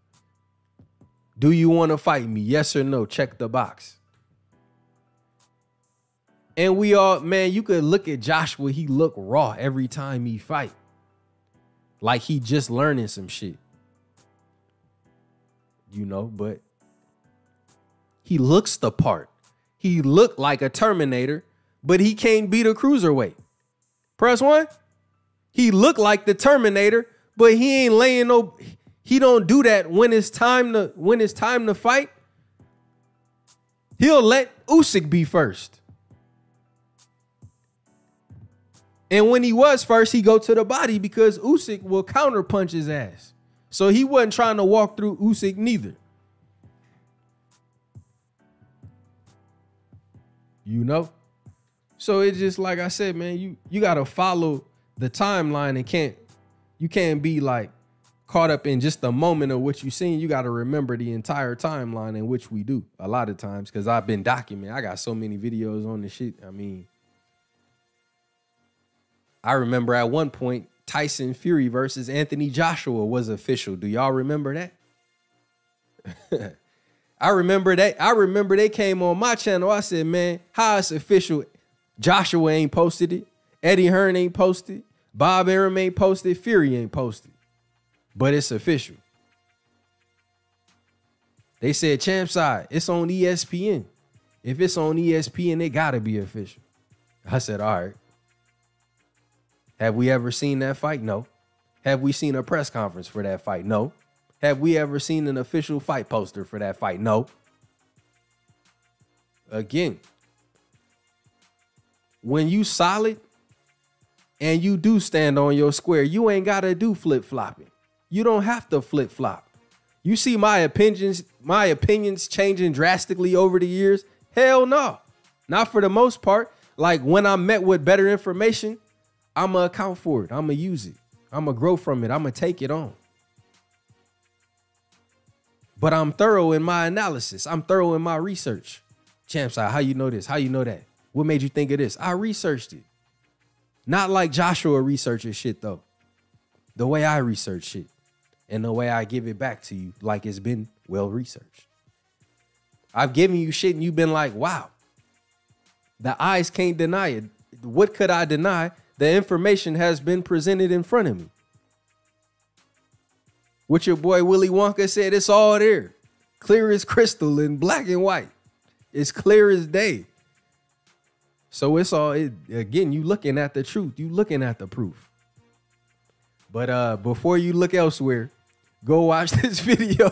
Do you want to fight me? Yes or no? Check the box. And we all, man, you could look at Joshua. He look raw every time he fight. Like he just learning some shit. You know, but he looks the part. He looked like a Terminator, but he can't beat a cruiserweight. Press one. He looked like the Terminator, but he ain't laying no. He don't do that when it's time to when it's time to fight. He'll let Usyk be first. And when he was first, he go to the body because Usyk will counterpunch his ass. So he wasn't trying to walk through Usyk neither. You know? So it's just like i said man you you gotta follow the timeline and can't you can't be like caught up in just the moment of what you seen. You gotta remember the entire timeline in which we do a lot of times because i've been documenting i got so many videos on this shit i mean. I remember at one point tyson fury versus anthony joshua was official. Do y'all remember that <laughs> I remember that. I remember they came on my channel. I said, man, how it's official. Joshua ain't posted it. Eddie Hearn ain't posted. Bob Arum ain't posted. Fury ain't posted. But it's official. They said champ side. It's on ESPN. If it's on ESPN, it gotta be official. I said, all right. Have we ever seen that fight? No. Have we seen a press conference for that fight? No. Have we ever seen an official fight poster for that fight? No. Again, when you solid and you do stand on your square, you ain't gotta do flip flopping. You don't have to flip flop. You see my opinions, my opinions changing drastically over the years? Hell no. Not for the most part. Like when I'm met with better information, I'ma account for it. I'ma use it. I'ma grow from it. I'ma take it on. But I'm thorough in my analysis. I'm thorough in my research. Champs, how you know this? How you know that? What made you think of this? I researched it. Not like Joshua researches shit though. The way I research shit and the way I give it back to you, like it's been well researched. I've given you shit and you've been like, wow. The eyes can't deny it. What could I deny? The information has been presented in front of me. What your boy Willy Wonka said, it's all there. Clear as crystal in black and white. It's clear as day. So it's all it, again, you looking at the truth. You looking at the proof. But uh before you look elsewhere, go watch <laughs> this video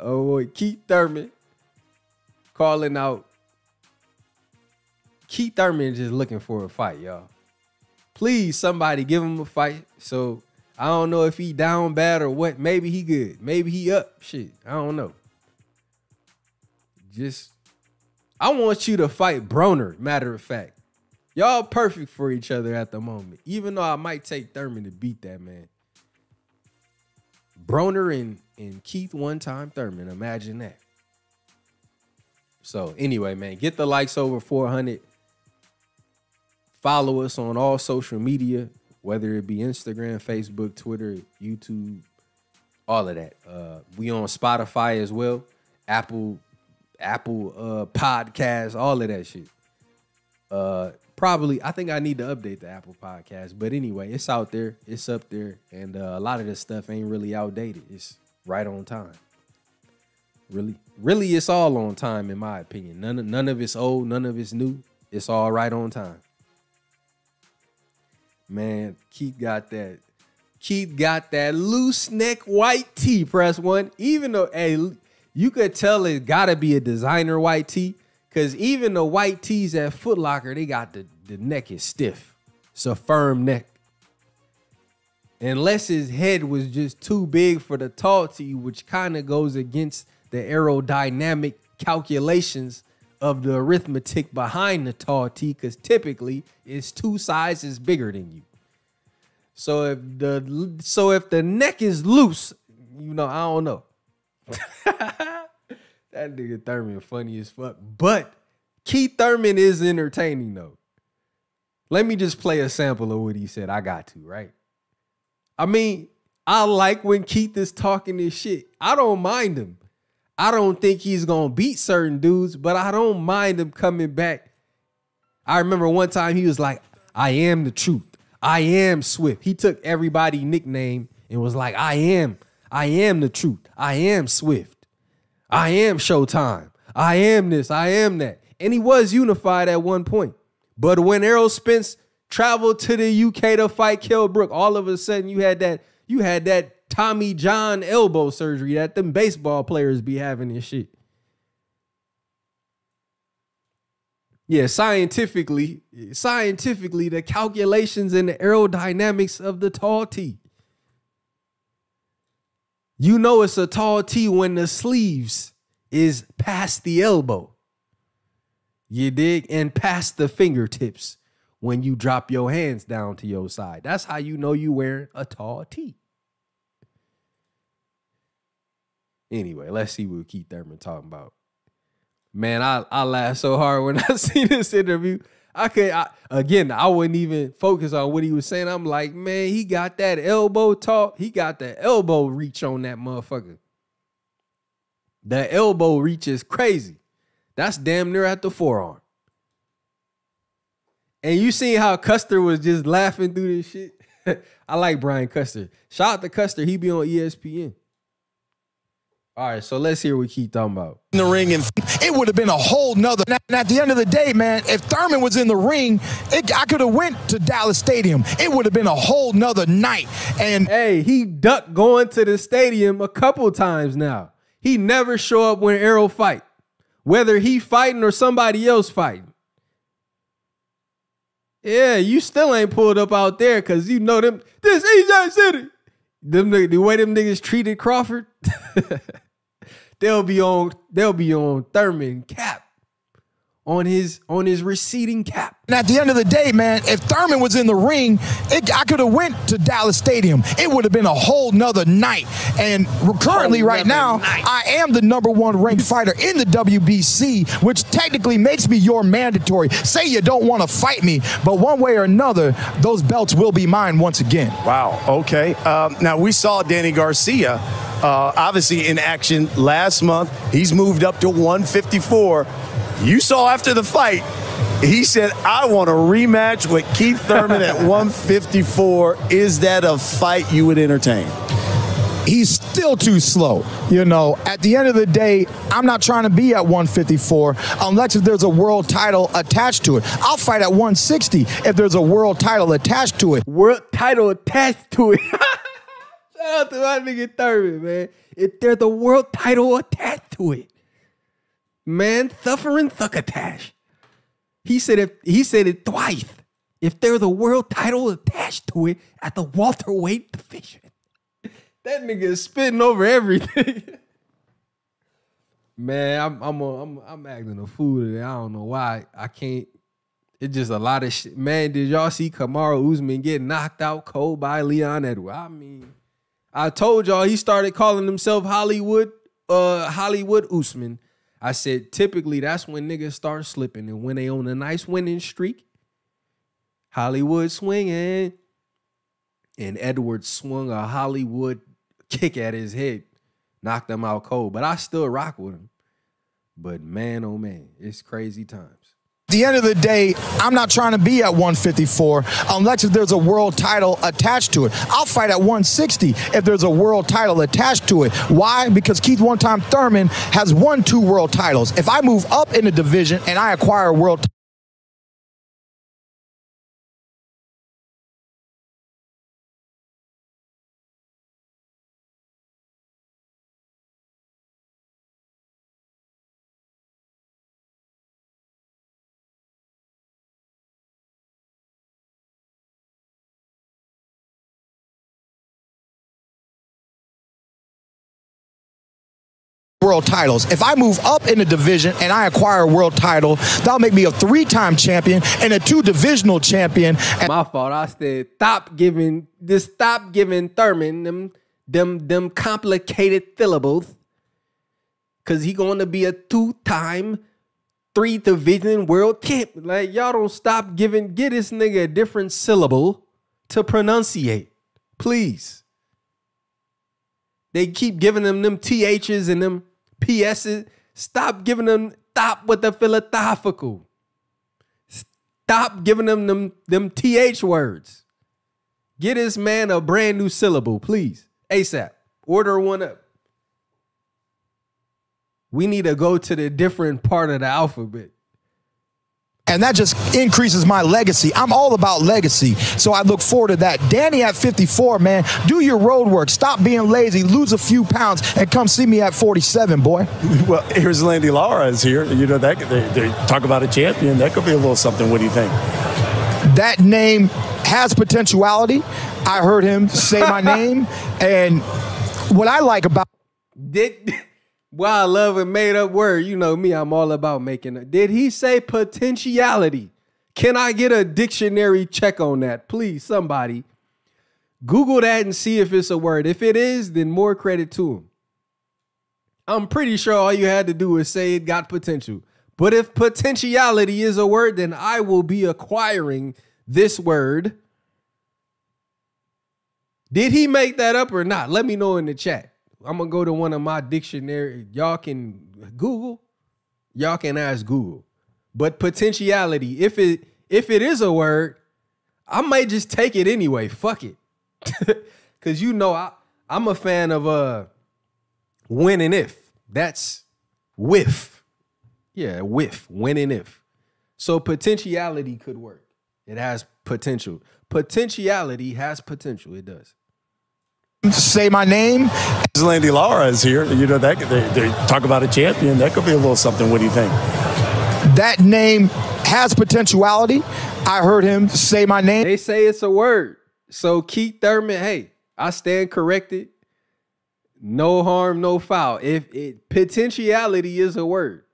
Oh of Keith Thurman calling out. Keith Thurman just looking for a fight, y'all. Please, somebody give him a fight. So I don't know if he down bad or what. Maybe he good. Maybe he up. Shit. I don't know. Just I want you to fight Broner, matter of fact. Y'all perfect for each other at the moment. Even though I might take Thurman to beat that man. Broner and, and Keith one time Thurman. Imagine that. So anyway, man, get the likes over 400. Follow us on all social media, whether it be Instagram, Facebook, Twitter, YouTube, all of that. Uh, we on Spotify as well, Apple, Apple uh, Podcasts, all of that shit. Uh, probably, I think I need to update the Apple Podcast, but anyway, it's out there, it's up there, and uh, a lot of this stuff ain't really outdated. It's right on time. Really, really, it's all on time in my opinion. None none of it's old, none of it's new. It's all right on time. Man, Keith got that. Keith got that loose neck white tee. Press one. Even though, hey, you could tell it gotta be a designer white tee, cause even the white tees at Foot Locker, they got the the neck is stiff. It's a firm neck. Unless his head was just too big for the tall tee, which kind of goes against the aerodynamic calculations of the arithmetic behind the tall tee, because typically it's two sizes bigger than you. So if the so if the neck is loose, you know, I don't know. <laughs> that nigga Thurman funny as fuck. But Keith Thurman is entertaining though. Let me just play a sample of what he said. I got to, right? I mean, I like when Keith is talking this shit. I don't mind him. I don't think he's gonna beat certain dudes, but I don't mind him coming back. I remember one time he was like, I am the truth. I am Swift. He took everybody nickname and was like, I am, I am the truth. I am Swift. I am Showtime. I am this. I am that. And he was unified at one point. But when Errol Spence traveled to the UK to fight Kell Brook, all of a sudden you had that, you had that Tommy John elbow surgery that them baseball players be having and shit. Yeah, scientifically, scientifically, the calculations and the aerodynamics of the tall T. You know it's a tall T when the sleeves is past the elbow. You dig? And past the fingertips when you drop your hands down to your side. That's how you know you wearing a tall T. Anyway, let's see what Keith Thurman talking about. Man, I, I laughed so hard when <laughs> I see this interview. I could I, again, I wouldn't even focus on what he was saying. I'm like, man, he got that elbow talk. He got the elbow reach on that motherfucker. The elbow reach is crazy. That's damn near at the forearm. And you seen how Custer was just laughing through this shit? <laughs> I like Brian Custer. Shout out to Custer. He be on ESPN. All right, so let's hear what Keith talking about. in the ring and it would have been a whole nother and at the end of the day man if thurman was in the ring it, i could have went to dallas stadium it would have been a whole nother night and hey he ducked going to the stadium a couple times now he never show up when Errol fight whether he fighting or somebody else fighting yeah you still ain't pulled up out there because you know them this EJ City. Them the way them niggas treated Crawford, <laughs> they'll be on they'll be on Thurman cap on his on his receding cap. And at the end of the day, man, if Thurman was in the ring, it, I could have went to Dallas Stadium. It would have been a whole nother night. And currently, right now, I am the number one ranked fighter in the WBC, which technically makes me your mandatory. Say you don't want to fight me, but one way or another, those belts will be mine once again. Wow. Okay. Um, now we saw Danny Garcia, uh, obviously in action last month. He's moved up to 154. You saw after the fight, he said, "I want a rematch with Keith Thurman at 154." Is that a fight you would entertain? He's still too slow. You know, at the end of the day, I'm not trying to be at 154 unless if there's a world title attached to it. I'll fight at 160 if there's a world title attached to it. World title attached to it. <laughs> Shout out to my nigga Thurman, man. If there's a world title attached to it. Man, suffering succotash. He said if he said it twice. If there's a world title attached to it at the welterweight division. <laughs> That nigga is spitting over everything. <laughs> Man, I'm I'm a, I'm I'm acting a fool today. I don't know why. I can't. It's just a lot of shit. Man, did y'all see Kamaru Usman get knocked out cold by Leon Edwards? I mean, I told y'all he started calling himself Hollywood, uh, Hollywood Usman. I said typically that's when niggas start slipping, and when they on a nice winning streak, Hollywood swinging, and Edwards swung a Hollywood kick at his head, knocked him out cold. But I still rock with him. But man, oh man, it's crazy times. At the end of the day, I'm not trying to be at 154 unless if there's a world title attached to it. I'll fight at 160 if there's a world title attached to it. Why? Because Keith One Time Thurman has won two world titles. If I move up in the division and I acquire a world world titles. If I move up in the division and I acquire a world title, that'll make me a three-time champion and a two divisional champion. And My fault. I said stop giving this. Stop giving Thurman them them them complicated syllables, cause he going to be a two time, three division world champ. Like y'all don't stop giving. Get this nigga a different syllable to pronunciate, please. They keep giving them them ths and them ps's. Stop giving them. Stop with the philosophical. Stop giving them them them th words. Get this man a brand new syllable, please. ASAP. Order one up. We need to go to the different part of the alphabet. And that just increases my legacy. I'm all about legacy. So I look forward to that. Danny at 54, man, do your road work. Stop being lazy, lose a few pounds, and come see me at 47, boy. <laughs> Well, here's Landy Lara is here. You know that they, they talk about a champion. That could be a little something. What do you think? That name has potentiality. I heard him say my <laughs> name, and what I like about Did well, I love a made up word. You know me, I'm all about making it. Did he say potentiality? Can I get a dictionary check on that? Please, somebody. Google that and see if it's a word. If it is, then more credit to him. I'm pretty sure all you had to do is say it got potential. But if potentiality is a word, then I will be acquiring this word. Did he make that up or not? Let me know in the chat. I'm gonna go to one of my dictionary. Y'all can Google. Y'all can ask Google. But potentiality, if it if it is a word, I might just take it anyway. Fuck it. <laughs> Cause you know I I'm a fan of uh when and if. That's with. Yeah, with, when and if. So potentiality could work. It has potential. Potentiality has potential. It does. Say my name. Landy Lara is here. You know that they, they talk about a champion. That could be a little something. What do you think? That name has potentiality. I heard him say my name. They say it's a word. So Keith Thurman, hey, I stand corrected. No harm, no foul. If it potentiality is a word,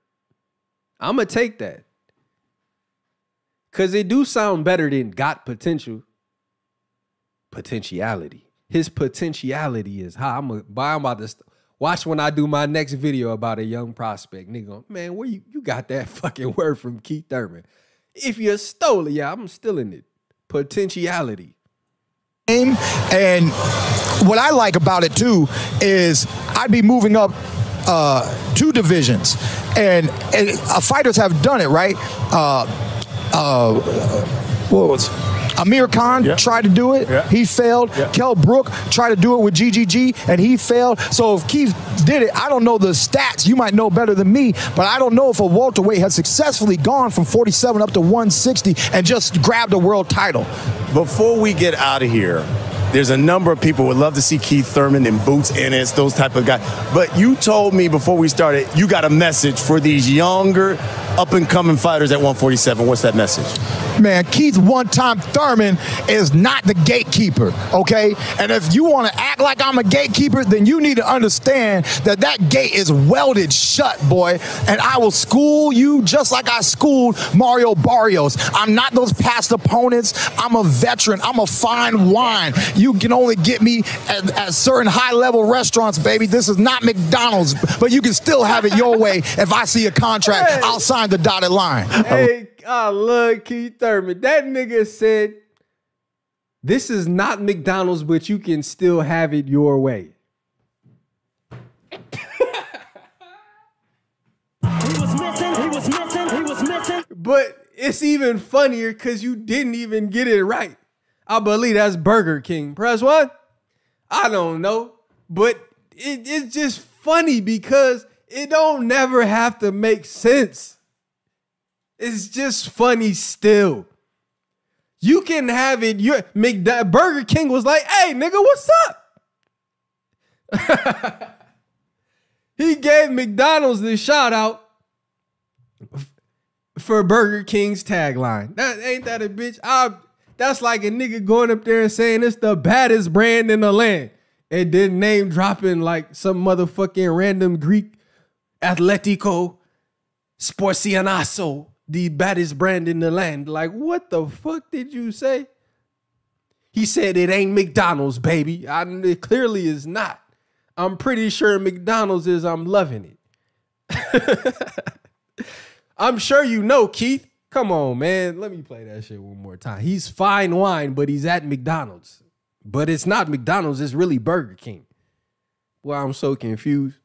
I'm gonna take that. Cause it do sound better than got potential. Potentiality. His potentiality is high. I'm, a, I'm about to st- watch when I do my next video about a young prospect. Nigga, man, where you, you got that <laughs> fucking word from Keith Thurman? If you stole it, yeah, I'm still in it. Potentiality. And what I like about it too is I'd be moving up uh, two divisions, and, and uh, fighters have done it, right? Uh, uh, what was <laughs> Amir Khan tried to do it. He failed. Kell Brook tried to do it with GGG, and he failed. So if Keith did it, I don't know the stats. You might know better than me, but I don't know if a Walter welterweight has successfully gone from 47 up to 160 and just grabbed a world title. Before we get out of here, there's a number of people would love to see Keith Thurman in boots, and it's those type of guys. But you told me before we started, you got a message for these younger, up and coming fighters at 147. What's that message? Man, Keith one time Thurman is not the gatekeeper, okay? And if you want to act like I'm a gatekeeper, then you need to understand that that gate is welded shut, boy. And I will school you just like I schooled Mario Barrios. I'm not those past opponents. I'm a veteran. I'm a fine wine. You can only get me at, at certain high level restaurants, baby. This is not McDonald's, but you can still have it your way. If I see a contract, I'll sign the dotted line. Hey, I love Keith Thurman. That nigga said, "This is not McDonald's, but you can still have it your way." He was missing, he was missing, he was missing. But it's even funnier because you didn't even get it right. I believe that's Burger King. Press one. I don't know, but it, it's just funny because it don't never have to make sense. It's just funny still. You can have it. Your McD- Burger King was like, "Hey, nigga, what's up?" <laughs> he gave McDonald's the shout out for Burger King's tagline. That ain't that a bitch. I, that's like a nigga going up there and saying it's the baddest brand in the land, and then name dropping like some motherfucking random Greek Atletico Sporcianaso, the baddest brand in the land. Like, what the fuck did you say? He said it ain't McDonald's, baby. I, it clearly is not. I'm pretty sure McDonald's is. I'm loving it. <laughs> I'm sure you know, Keith. Come on, man. Let me play that shit one more time. He's fine wine, but he's at McDonald's. But it's not McDonald's, it's really Burger King. Well, I'm so confused.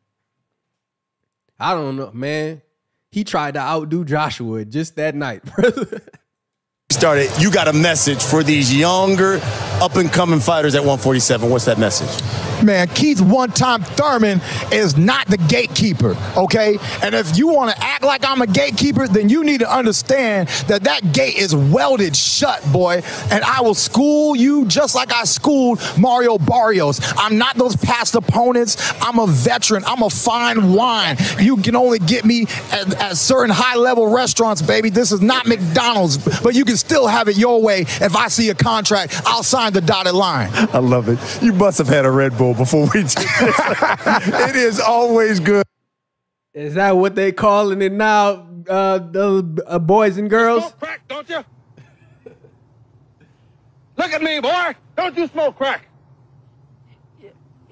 I don't know, man. He tried to outdo Joshua just that night. <laughs> Started. You got a message for these younger, up and coming fighters at 147. What's that message? Man, Keith one time Thurman is not the gatekeeper, okay? And if you want to act like I'm a gatekeeper, then you need to understand that that gate is welded shut, boy. And I will school you just like I schooled Mario Barrios. I'm not those past opponents. I'm a veteran. I'm a fine wine. You can only get me at, at certain high level restaurants, baby. This is not McDonald's, but you can still have it your way. If I see a contract, I'll sign the dotted line. I love it. You must have had a Red Bull before we did this. <laughs> it is always good. Is that what they calling it now, uh, the uh, boys and girls? Crack, don't you? Look at me, boy. Don't you smoke crack?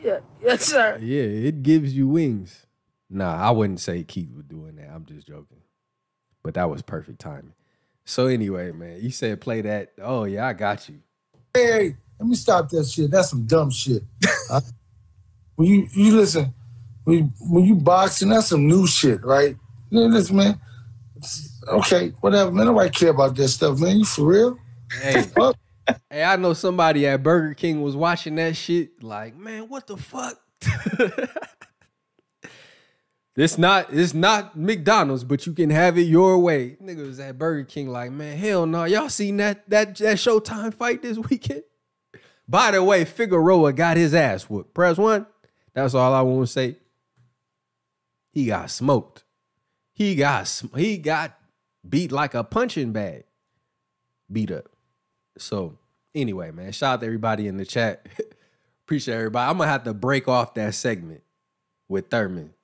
Yeah, yes, sir. Yeah, it gives you wings. Nah, I wouldn't say Keith was doing that. I'm just joking. But that was perfect timing. So anyway, man, you said play that. Oh yeah, I got you. Hey, let me stop that shit. That's some dumb shit. <laughs> Uh, when you you listen, when you, when you boxing, that's some new shit, right? You know, listen, man. Okay, whatever, man. Nobody care about that stuff, man. You for real? Hey, <laughs> hey, I know somebody at Burger King was watching that shit. Like, man, what the fuck? <laughs> This not it's not McDonald's, but you can have it your way. Nigga was at Burger King like, man, hell no. Y'all seen that that that Showtime fight this weekend? By the way, Figueroa got his ass whooped. Press one. That's all I want to say. He got smoked. He got he got beat like a punching bag. Beat up. So anyway, man, shout out to everybody in the chat. <laughs> Appreciate everybody. I'm gonna have to break off that segment with Thurman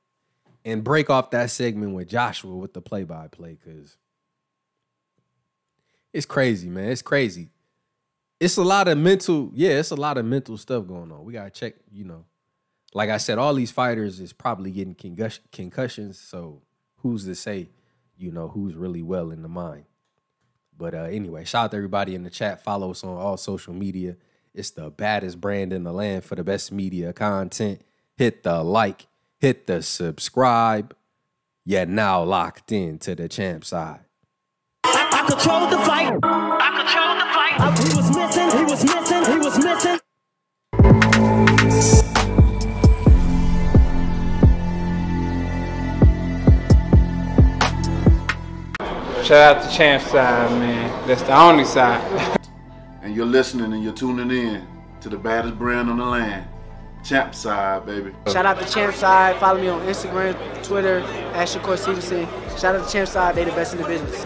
and break off that segment with Joshua with the play-by-play because it's crazy, man. It's crazy. It's a lot of mental, yeah, it's a lot of mental stuff going on. We gotta check, you know. Like I said, all these fighters is probably getting concussion, concussions. So who's to say, you know, who's really well in the mind? But uh, anyway, shout out to everybody in the chat. Follow us on all social media. It's the baddest brand in the land for the best media content. Hit the like, hit the subscribe. You're now locked in to the champ side. I, I controlled the fight. I controlled the fight. I, he was missing. He was missing. He was missing. Shout out to Champ Side, man. That's the only side. and you're listening and you're tuning in to the baddest brand on the land, Champ Side, baby. Shout out to Champ Side. Follow me on Instagram, Twitter, at Shakur Stevenson. Shout out to Champ Side. They the best in the business.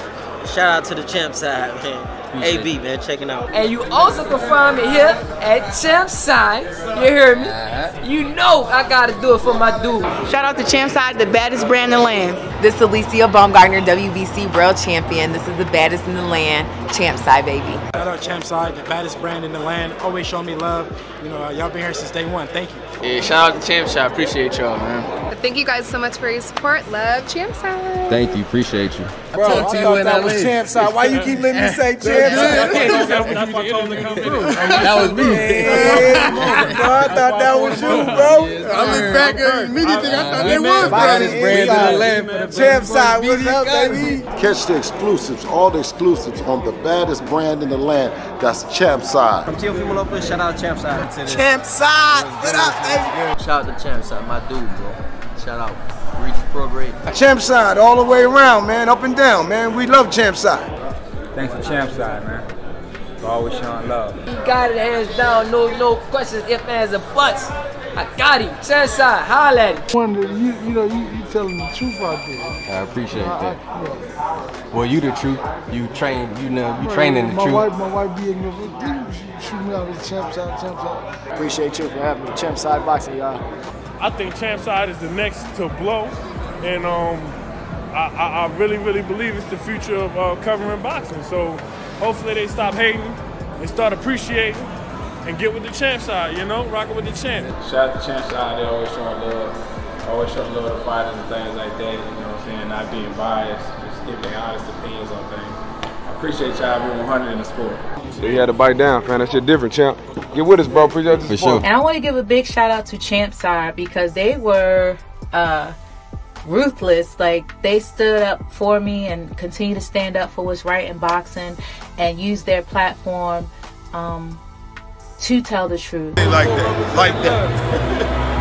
Shout out to the champ side, man. AB, man, checking out. And you also can find me here at Champ Side. You hear me? You know I gotta do it for my dude. Shout out to Champ Side, the baddest brand in the land. This is Alycia Baumgardner, WBC World Champion. This is the baddest in the land, Champ Side, baby. Shout out Champ Side, the baddest brand in the land. Always show me love. You know, uh, y'all been here since day one. Thank you. Yeah, shout out to Champ Side. Appreciate y'all, man. Thank you guys so much for your support. Love Champ Side. Thank you. Appreciate you. Bro, I thought that was Champ Side. Why you keep letting me say <laughs> Champ Side? That was me. Yeah, <laughs> bro, I thought that was you, bro. I look back at immediately. I thought they was Baddest brand in the. Champ Side, what's up, baby? Catch the exclusives, all the exclusives on the baddest brand in the land. That's Champ Side. From Teofimo Lopez, shout out Champ Side. Champ Side, what up, baby? Shout out to Champ Side, my dude, bro. Shout out. Regis Prograis. Champ Side, all the way around, man, up and down, man. We love Champ Side. Thanks to Champ Side, man. For always showing love. He got it hands down, no no questions, if ands or buts. I got him. Champ holla at him. Wonder, you, you know, you, you telling the truth out there. I appreciate I- that. I- yeah. Well, you the truth. You train. You know. You training the truth. my truth. Wife, my wife be in the shoot me out as champ side, champ side. Appreciate you for having me. Champ Side Boxing, y'all. I think Champ Side is the next to blow, and um, I, I, I really, really believe it's the future of uh, covering boxing. So hopefully they stop hating and start appreciating and get with the champ side. You know, rocking with the champ. Shout out to Champ Side. They always showing love. Always showing love to fighters and things like that. You know what I'm saying? Not being biased. Just giving their honest opinions on things. I appreciate y'all being 100 in the sport. So you had to bite down, man. That shit different, champ. Get with us, bro. Appreciate the support. And I want to give a big shout out to Champ Side because they were uh, ruthless. Like they stood up for me and continue to stand up for what's right in boxing and use their platform um, to tell the truth. Like that. Like that.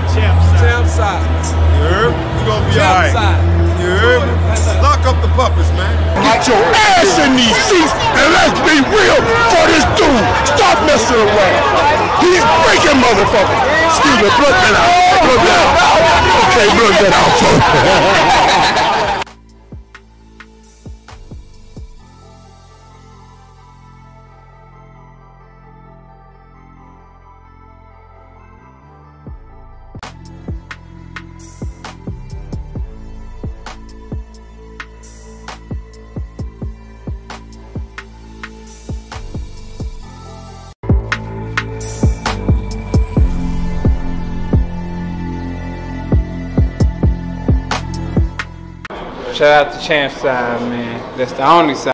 <laughs> Champ Side. Champ Side. You heard? We gonna be Champ alright. Side. You heard? Lock up the puppets, man. Get your ass in these seats and let's be real for this dude. Stop messing around. He's freaking motherfucker. Excuse me, blood that out. Blood that out. Okay, blood that out. <laughs> Shout out to Champ Side, man. That's the only side.